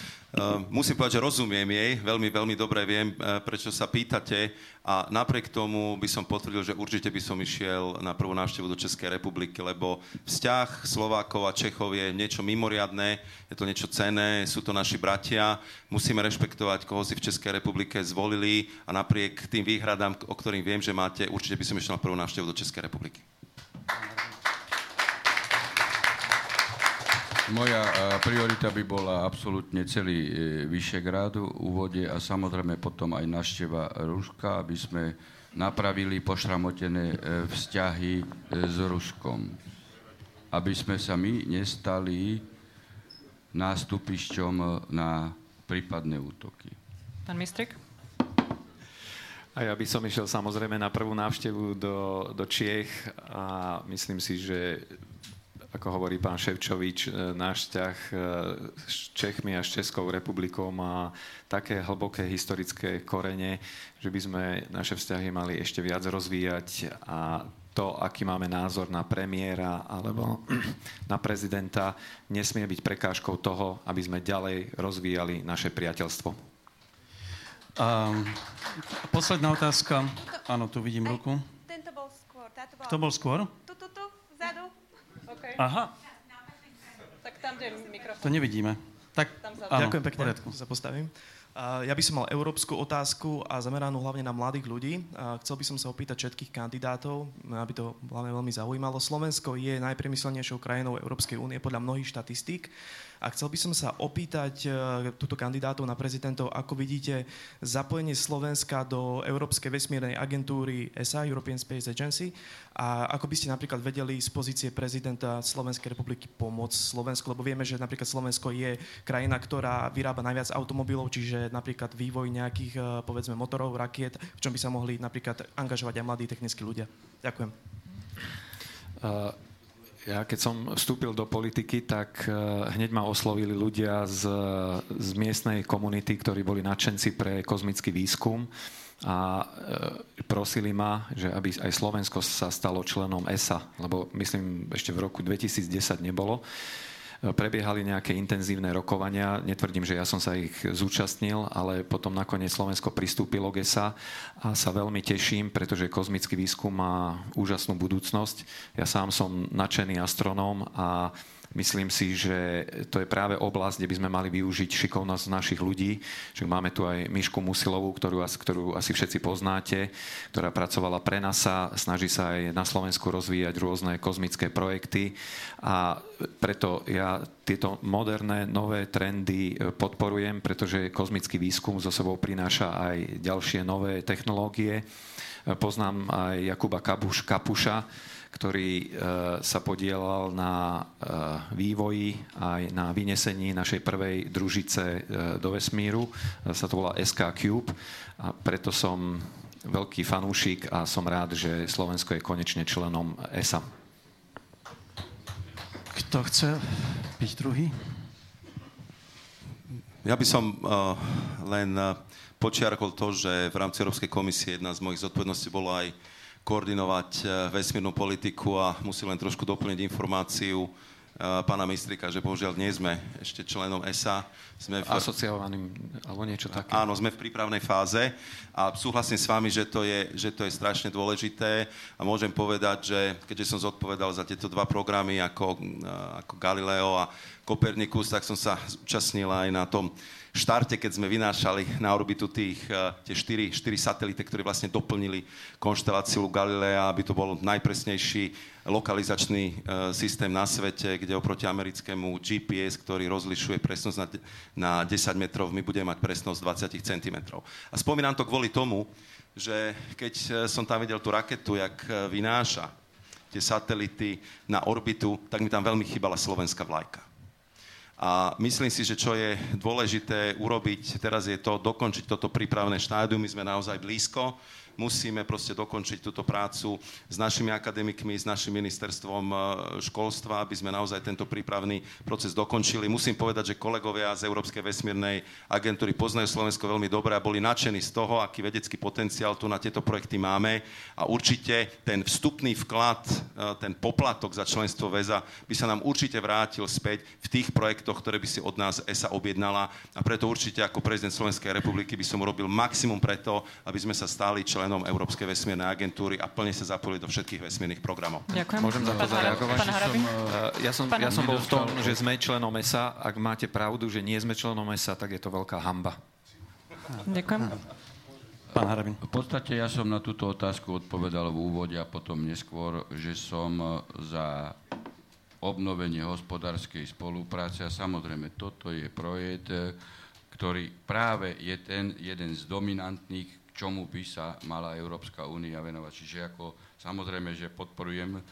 musím povedať, že rozumiem jej, veľmi, veľmi dobre viem, uh, prečo sa pýtate a napriek tomu by som potvrdil, že určite by som išiel na prvú návštevu do Českej republiky, lebo vzťah Slovákov a Čechov je niečo mimoriadné, je to niečo cenné, sú to naši bratia, musíme rešpektovať, koho si v Českej republike zvolili a napriek tým výhradám, o ktorým viem, že máte, určite by som išiel na prvú návštevu do Českej republiky. Moja priorita by bola absolútne celý e, Vyšegrád v úvode a samozrejme potom aj našteva Ruska, aby sme napravili pošramotené e, vzťahy e, s Ruskom. Aby sme sa my nestali nástupišťom na prípadné útoky. Pán Mistrik? A ja by som išiel samozrejme na prvú návštevu do, do Čiech a myslím si, že ako hovorí pán Ševčovič, e, náš vzťah e, s Čechmi a s Českou republikou má také hlboké historické korene, že by sme naše vzťahy mali ešte viac rozvíjať a to, aký máme názor na premiéra alebo <clears throat> na prezidenta, nesmie byť prekážkou toho, aby sme ďalej rozvíjali naše priateľstvo. Um, posledná otázka. Áno, tu vidím ruku. Tento bol skôr. Táto bola... To bol skôr? Tu, tu, tu, vzadu. Okay. Aha. Tak tam, kde mikrofón. To nevidíme. Tak, áno, Ďakujem pekne, sa postavím. Ja by som mal európsku otázku a zameranú hlavne na mladých ľudí. Chcel by som sa opýtať všetkých kandidátov, aby to hlavne veľmi zaujímalo. Slovensko je najpremyslenejšou krajinou Európskej únie podľa mnohých štatistík. A chcel by som sa opýtať uh, túto kandidátov na prezidentov, ako vidíte zapojenie Slovenska do Európskej vesmírnej agentúry ESA, European Space Agency, a ako by ste napríklad vedeli z pozície prezidenta Slovenskej republiky pomôcť Slovensku, lebo vieme, že napríklad Slovensko je krajina, ktorá vyrába najviac automobilov, čiže napríklad vývoj nejakých, uh, povedzme, motorov, rakiet, v čom by sa mohli napríklad angažovať aj mladí technickí ľudia. Ďakujem. Uh, ja keď som vstúpil do politiky, tak hneď ma oslovili ľudia z, z miestnej komunity, ktorí boli nadšenci pre kozmický výskum a prosili ma, že aby aj Slovensko sa stalo členom ESA, lebo myslím ešte v roku 2010 nebolo prebiehali nejaké intenzívne rokovania. Netvrdím, že ja som sa ich zúčastnil, ale potom nakoniec Slovensko pristúpilo k a sa veľmi teším, pretože kozmický výskum má úžasnú budúcnosť. Ja sám som nadšený astronóm a Myslím si, že to je práve oblasť, kde by sme mali využiť šikovnosť našich ľudí. Že máme tu aj Mišku Musilovú, ktorú, ktorú asi všetci poznáte, ktorá pracovala pre NASA, snaží sa aj na Slovensku rozvíjať rôzne kozmické projekty a preto ja tieto moderné, nové trendy e, podporujem, pretože kozmický výskum so sebou prináša aj ďalšie nové technológie. E, poznám aj Jakuba Kapuš, Kapuša, ktorý e, sa podielal na e, vývoji aj na vynesení našej prvej družice e, do vesmíru. Sa to volá SK Cube a preto som veľký fanúšik a som rád, že Slovensko je konečne členom ESA. Kto chce byť druhý? Ja by som uh, len uh, počiarkol to, že v rámci Európskej komisie jedna z mojich zodpovedností bolo aj koordinovať e, vesmírnu politiku a musím len trošku doplniť informáciu e, pána Mistrika, že bohužiaľ nie sme ešte členom ESA. Sme v... Asociovaným, alebo niečo také. Áno, sme v prípravnej fáze a súhlasím s vami, že to, je, že to je strašne dôležité a môžem povedať, že keďže som zodpovedal za tieto dva programy ako, e, ako Galileo a Kopernikus, tak som sa zúčastnil aj na tom štarte, keď sme vynášali na orbitu tých, eh, tie štyri, štyri satelity, ktoré vlastne doplnili konšteláciu Galilea, aby to bol najpresnejší lokalizačný eh, systém na svete, kde oproti americkému GPS, ktorý rozlišuje presnosť na, na 10 metrov, my budeme mať presnosť 20 cm. A spomínam to kvôli tomu, že keď eh, som tam videl tú raketu, jak vynáša tie satelity na orbitu, tak mi tam veľmi chýbala slovenská vlajka. A myslím si, že čo je dôležité urobiť teraz je to dokončiť toto prípravné štádium. My sme naozaj blízko musíme proste dokončiť túto prácu s našimi akademikmi, s našim ministerstvom e, školstva, aby sme naozaj tento prípravný proces dokončili. Musím povedať, že kolegovia z Európskej vesmírnej agentúry poznajú Slovensko veľmi dobre a boli nadšení z toho, aký vedecký potenciál tu na tieto projekty máme a určite ten vstupný vklad, e, ten poplatok za členstvo väza by sa nám určite vrátil späť v tých projektoch, ktoré by si od nás ESA objednala a preto určite ako prezident Slovenskej republiky by som urobil maximum preto, aby sme sa stali člen členom Európskej vesmírnej agentúry a plne sa zapojili do všetkých vesmírnych programov. Ďakujem. Môžem za to zareagovať? Ja, som, ja som bol v tom, že sme členom ESA. Ak máte pravdu, že nie sme členom ESA, tak je to veľká hamba. Ďakujem. Pán Harabin. V podstate ja som na túto otázku odpovedal v úvode a potom neskôr, že som e, za obnovenie hospodárskej spolupráce a samozrejme toto je projekt, e, ktorý práve je ten jeden z dominantných čomu by sa mala Európska únia venovať. Čiže ako samozrejme, že podporujem e,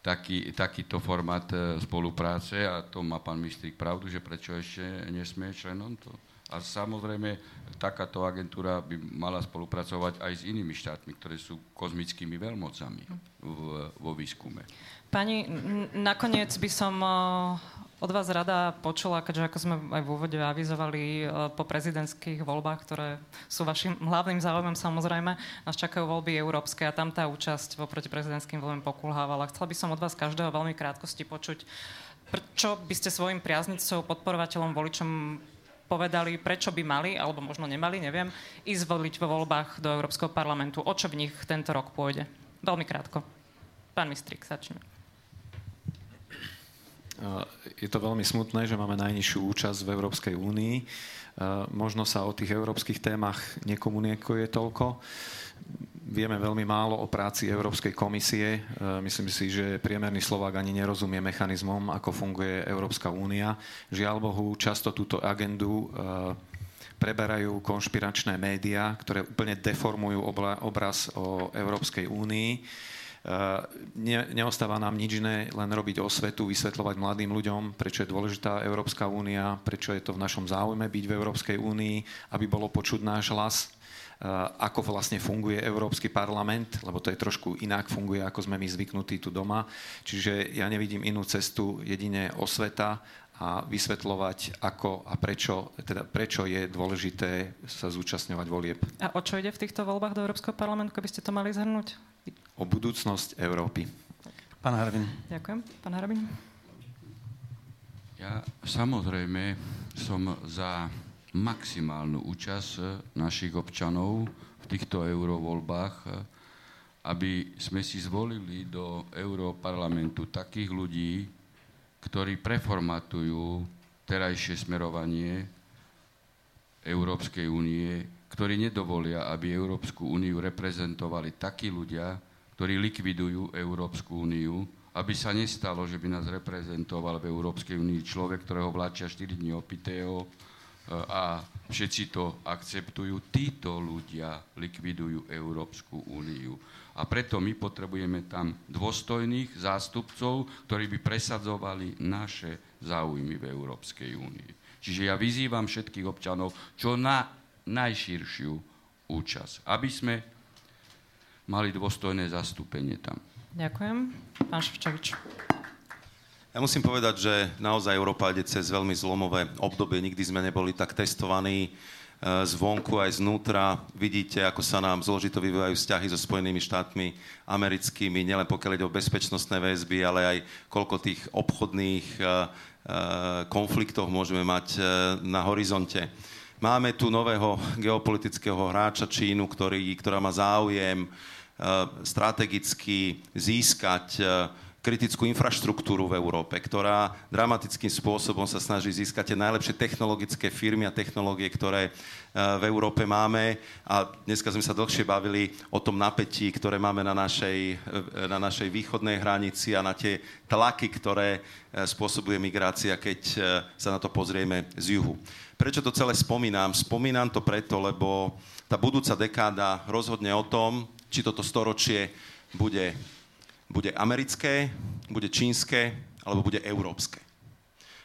taký, takýto formát e, spolupráce a to má pán Mistrík pravdu, že prečo ešte nesmie členom to. A samozrejme, takáto agentúra by mala spolupracovať aj s inými štátmi, ktoré sú kozmickými veľmocami v, vo výskume. Pani, nakoniec by som e, od vás rada počula, keďže ako sme aj v úvode avizovali e, po prezidentských voľbách, ktoré sú vašim hlavným záujmom samozrejme, nás čakajú voľby európske a tam tá účasť voproti prezidentským voľbám pokulhávala. Chcela by som od vás každého veľmi krátkosti počuť, prečo by ste svojim priaznicom, podporovateľom, voličom povedali, prečo by mali, alebo možno nemali, neviem, ísť voliť vo voľbách do Európskeho parlamentu. O čo v nich tento rok pôjde? Veľmi krátko. Pán Mistrik, začneme. Je to veľmi smutné, že máme najnižšiu účasť v Európskej únii. Možno sa o tých európskych témach nekomunikuje toľko. Vieme veľmi málo o práci Európskej komisie. Myslím si, že priemerný Slovák ani nerozumie mechanizmom, ako funguje Európska únia. Žiaľ Bohu, často túto agendu preberajú konšpiračné médiá, ktoré úplne deformujú obraz o Európskej únii ne, neostáva nám nič iné, len robiť osvetu, vysvetľovať mladým ľuďom, prečo je dôležitá Európska únia, prečo je to v našom záujme byť v Európskej únii, aby bolo počuť náš hlas ako vlastne funguje Európsky parlament, lebo to je trošku inak funguje, ako sme my zvyknutí tu doma. Čiže ja nevidím inú cestu, jedine osveta a vysvetľovať, ako a prečo, teda prečo je dôležité sa zúčastňovať volieb. A o čo ide v týchto voľbách do Európskeho parlamentu, keby ste to mali zhrnúť? O budúcnosť Európy. Pán Harbin. Ďakujem. Pán Harbin. Ja samozrejme som za maximálnu účasť našich občanov v týchto eurovoľbách, aby sme si zvolili do Európarlamentu takých ľudí, ktorí preformatujú terajšie smerovanie Európskej únie, ktorí nedovolia, aby Európsku úniu reprezentovali takí ľudia, ktorí likvidujú Európsku úniu, aby sa nestalo, že by nás reprezentoval v Európskej únii človek, ktorého vláčia 4 dní opitého e, a všetci to akceptujú. Títo ľudia likvidujú Európsku úniu. A preto my potrebujeme tam dôstojných zástupcov, ktorí by presadzovali naše záujmy v Európskej únii. Čiže ja vyzývam všetkých občanov čo na najširšiu účasť, aby sme mali dôstojné zastúpenie tam. Ďakujem. Pán Ševčovič. Ja musím povedať, že naozaj Európa ide cez veľmi zlomové obdobie. Nikdy sme neboli tak testovaní zvonku aj znútra. Vidíte, ako sa nám zložito vyvíjajú vzťahy so Spojenými štátmi americkými, nielen pokiaľ ide o bezpečnostné väzby, ale aj koľko tých obchodných eh, eh, konfliktov môžeme mať na horizonte. Máme tu nového geopolitického hráča Čínu, ktorý, ktorá má záujem strategicky získať kritickú infraštruktúru v Európe, ktorá dramatickým spôsobom sa snaží získať tie najlepšie technologické firmy a technológie, ktoré e, v Európe máme. A dneska sme sa dlhšie bavili o tom napätí, ktoré máme na našej, e, na našej východnej hranici a na tie tlaky, ktoré e, spôsobuje migrácia, keď sa na to pozrieme z juhu. Prečo to celé spomínam? Spomínam to preto, lebo tá budúca dekáda rozhodne o tom, či toto storočie bude bude americké, bude čínske, alebo bude európske.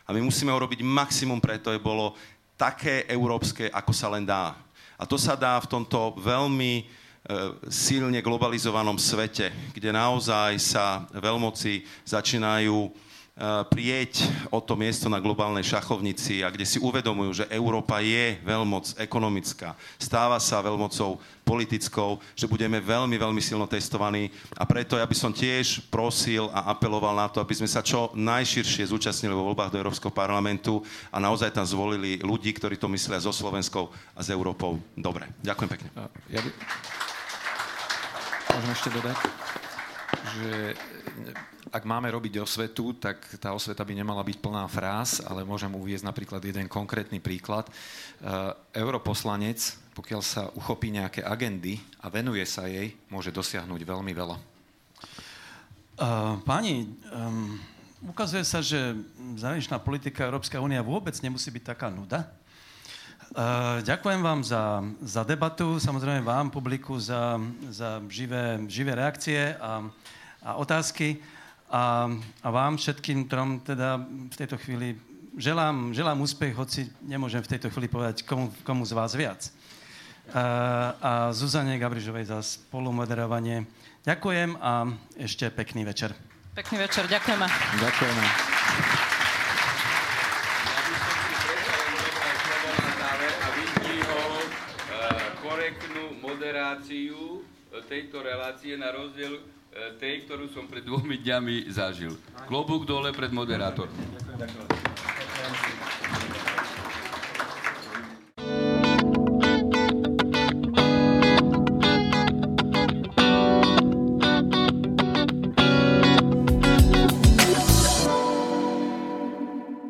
A my musíme urobiť maximum preto, aby bolo také európske, ako sa len dá. A to sa dá v tomto veľmi e, silne globalizovanom svete, kde naozaj sa veľmoci začínajú prieť o to miesto na globálnej šachovnici a kde si uvedomujú, že Európa je veľmoc ekonomická, stáva sa veľmocou politickou, že budeme veľmi, veľmi silno testovaní a preto ja by som tiež prosil a apeloval na to, aby sme sa čo najširšie zúčastnili vo voľbách do Európskeho parlamentu a naozaj tam zvolili ľudí, ktorí to myslia so Slovenskou a s Európou. Dobre, ďakujem pekne. Ja by... Môžem ešte dodať, že ak máme robiť osvetu, tak tá osveta by nemala byť plná fráz, ale môžem uviezť napríklad jeden konkrétny príklad. E, europoslanec, pokiaľ sa uchopí nejaké agendy a venuje sa jej, môže dosiahnuť veľmi veľa. Uh, páni, um, ukazuje sa, že zahraničná politika Európska únia vôbec nemusí byť taká nuda. Ďakujem vám za, za debatu, samozrejme vám, publiku, za, za živé, živé reakcie a, a otázky. A, a vám všetkým trom teda v tejto chvíli želám, želám úspech, hoci nemôžem v tejto chvíli povedať, komu, komu z vás viac. A, a Zuzane Gabrižovej za spolumoderovanie. Ďakujem a ešte pekný večer. Pekný večer, ďakujeme. Ďakujeme. korektnú moderáciu tejto relácie na rozdiel E, tej, ktorú som pred dvomi dňami zažil. Klobúk dole pred moderátorkou. Ďakujem.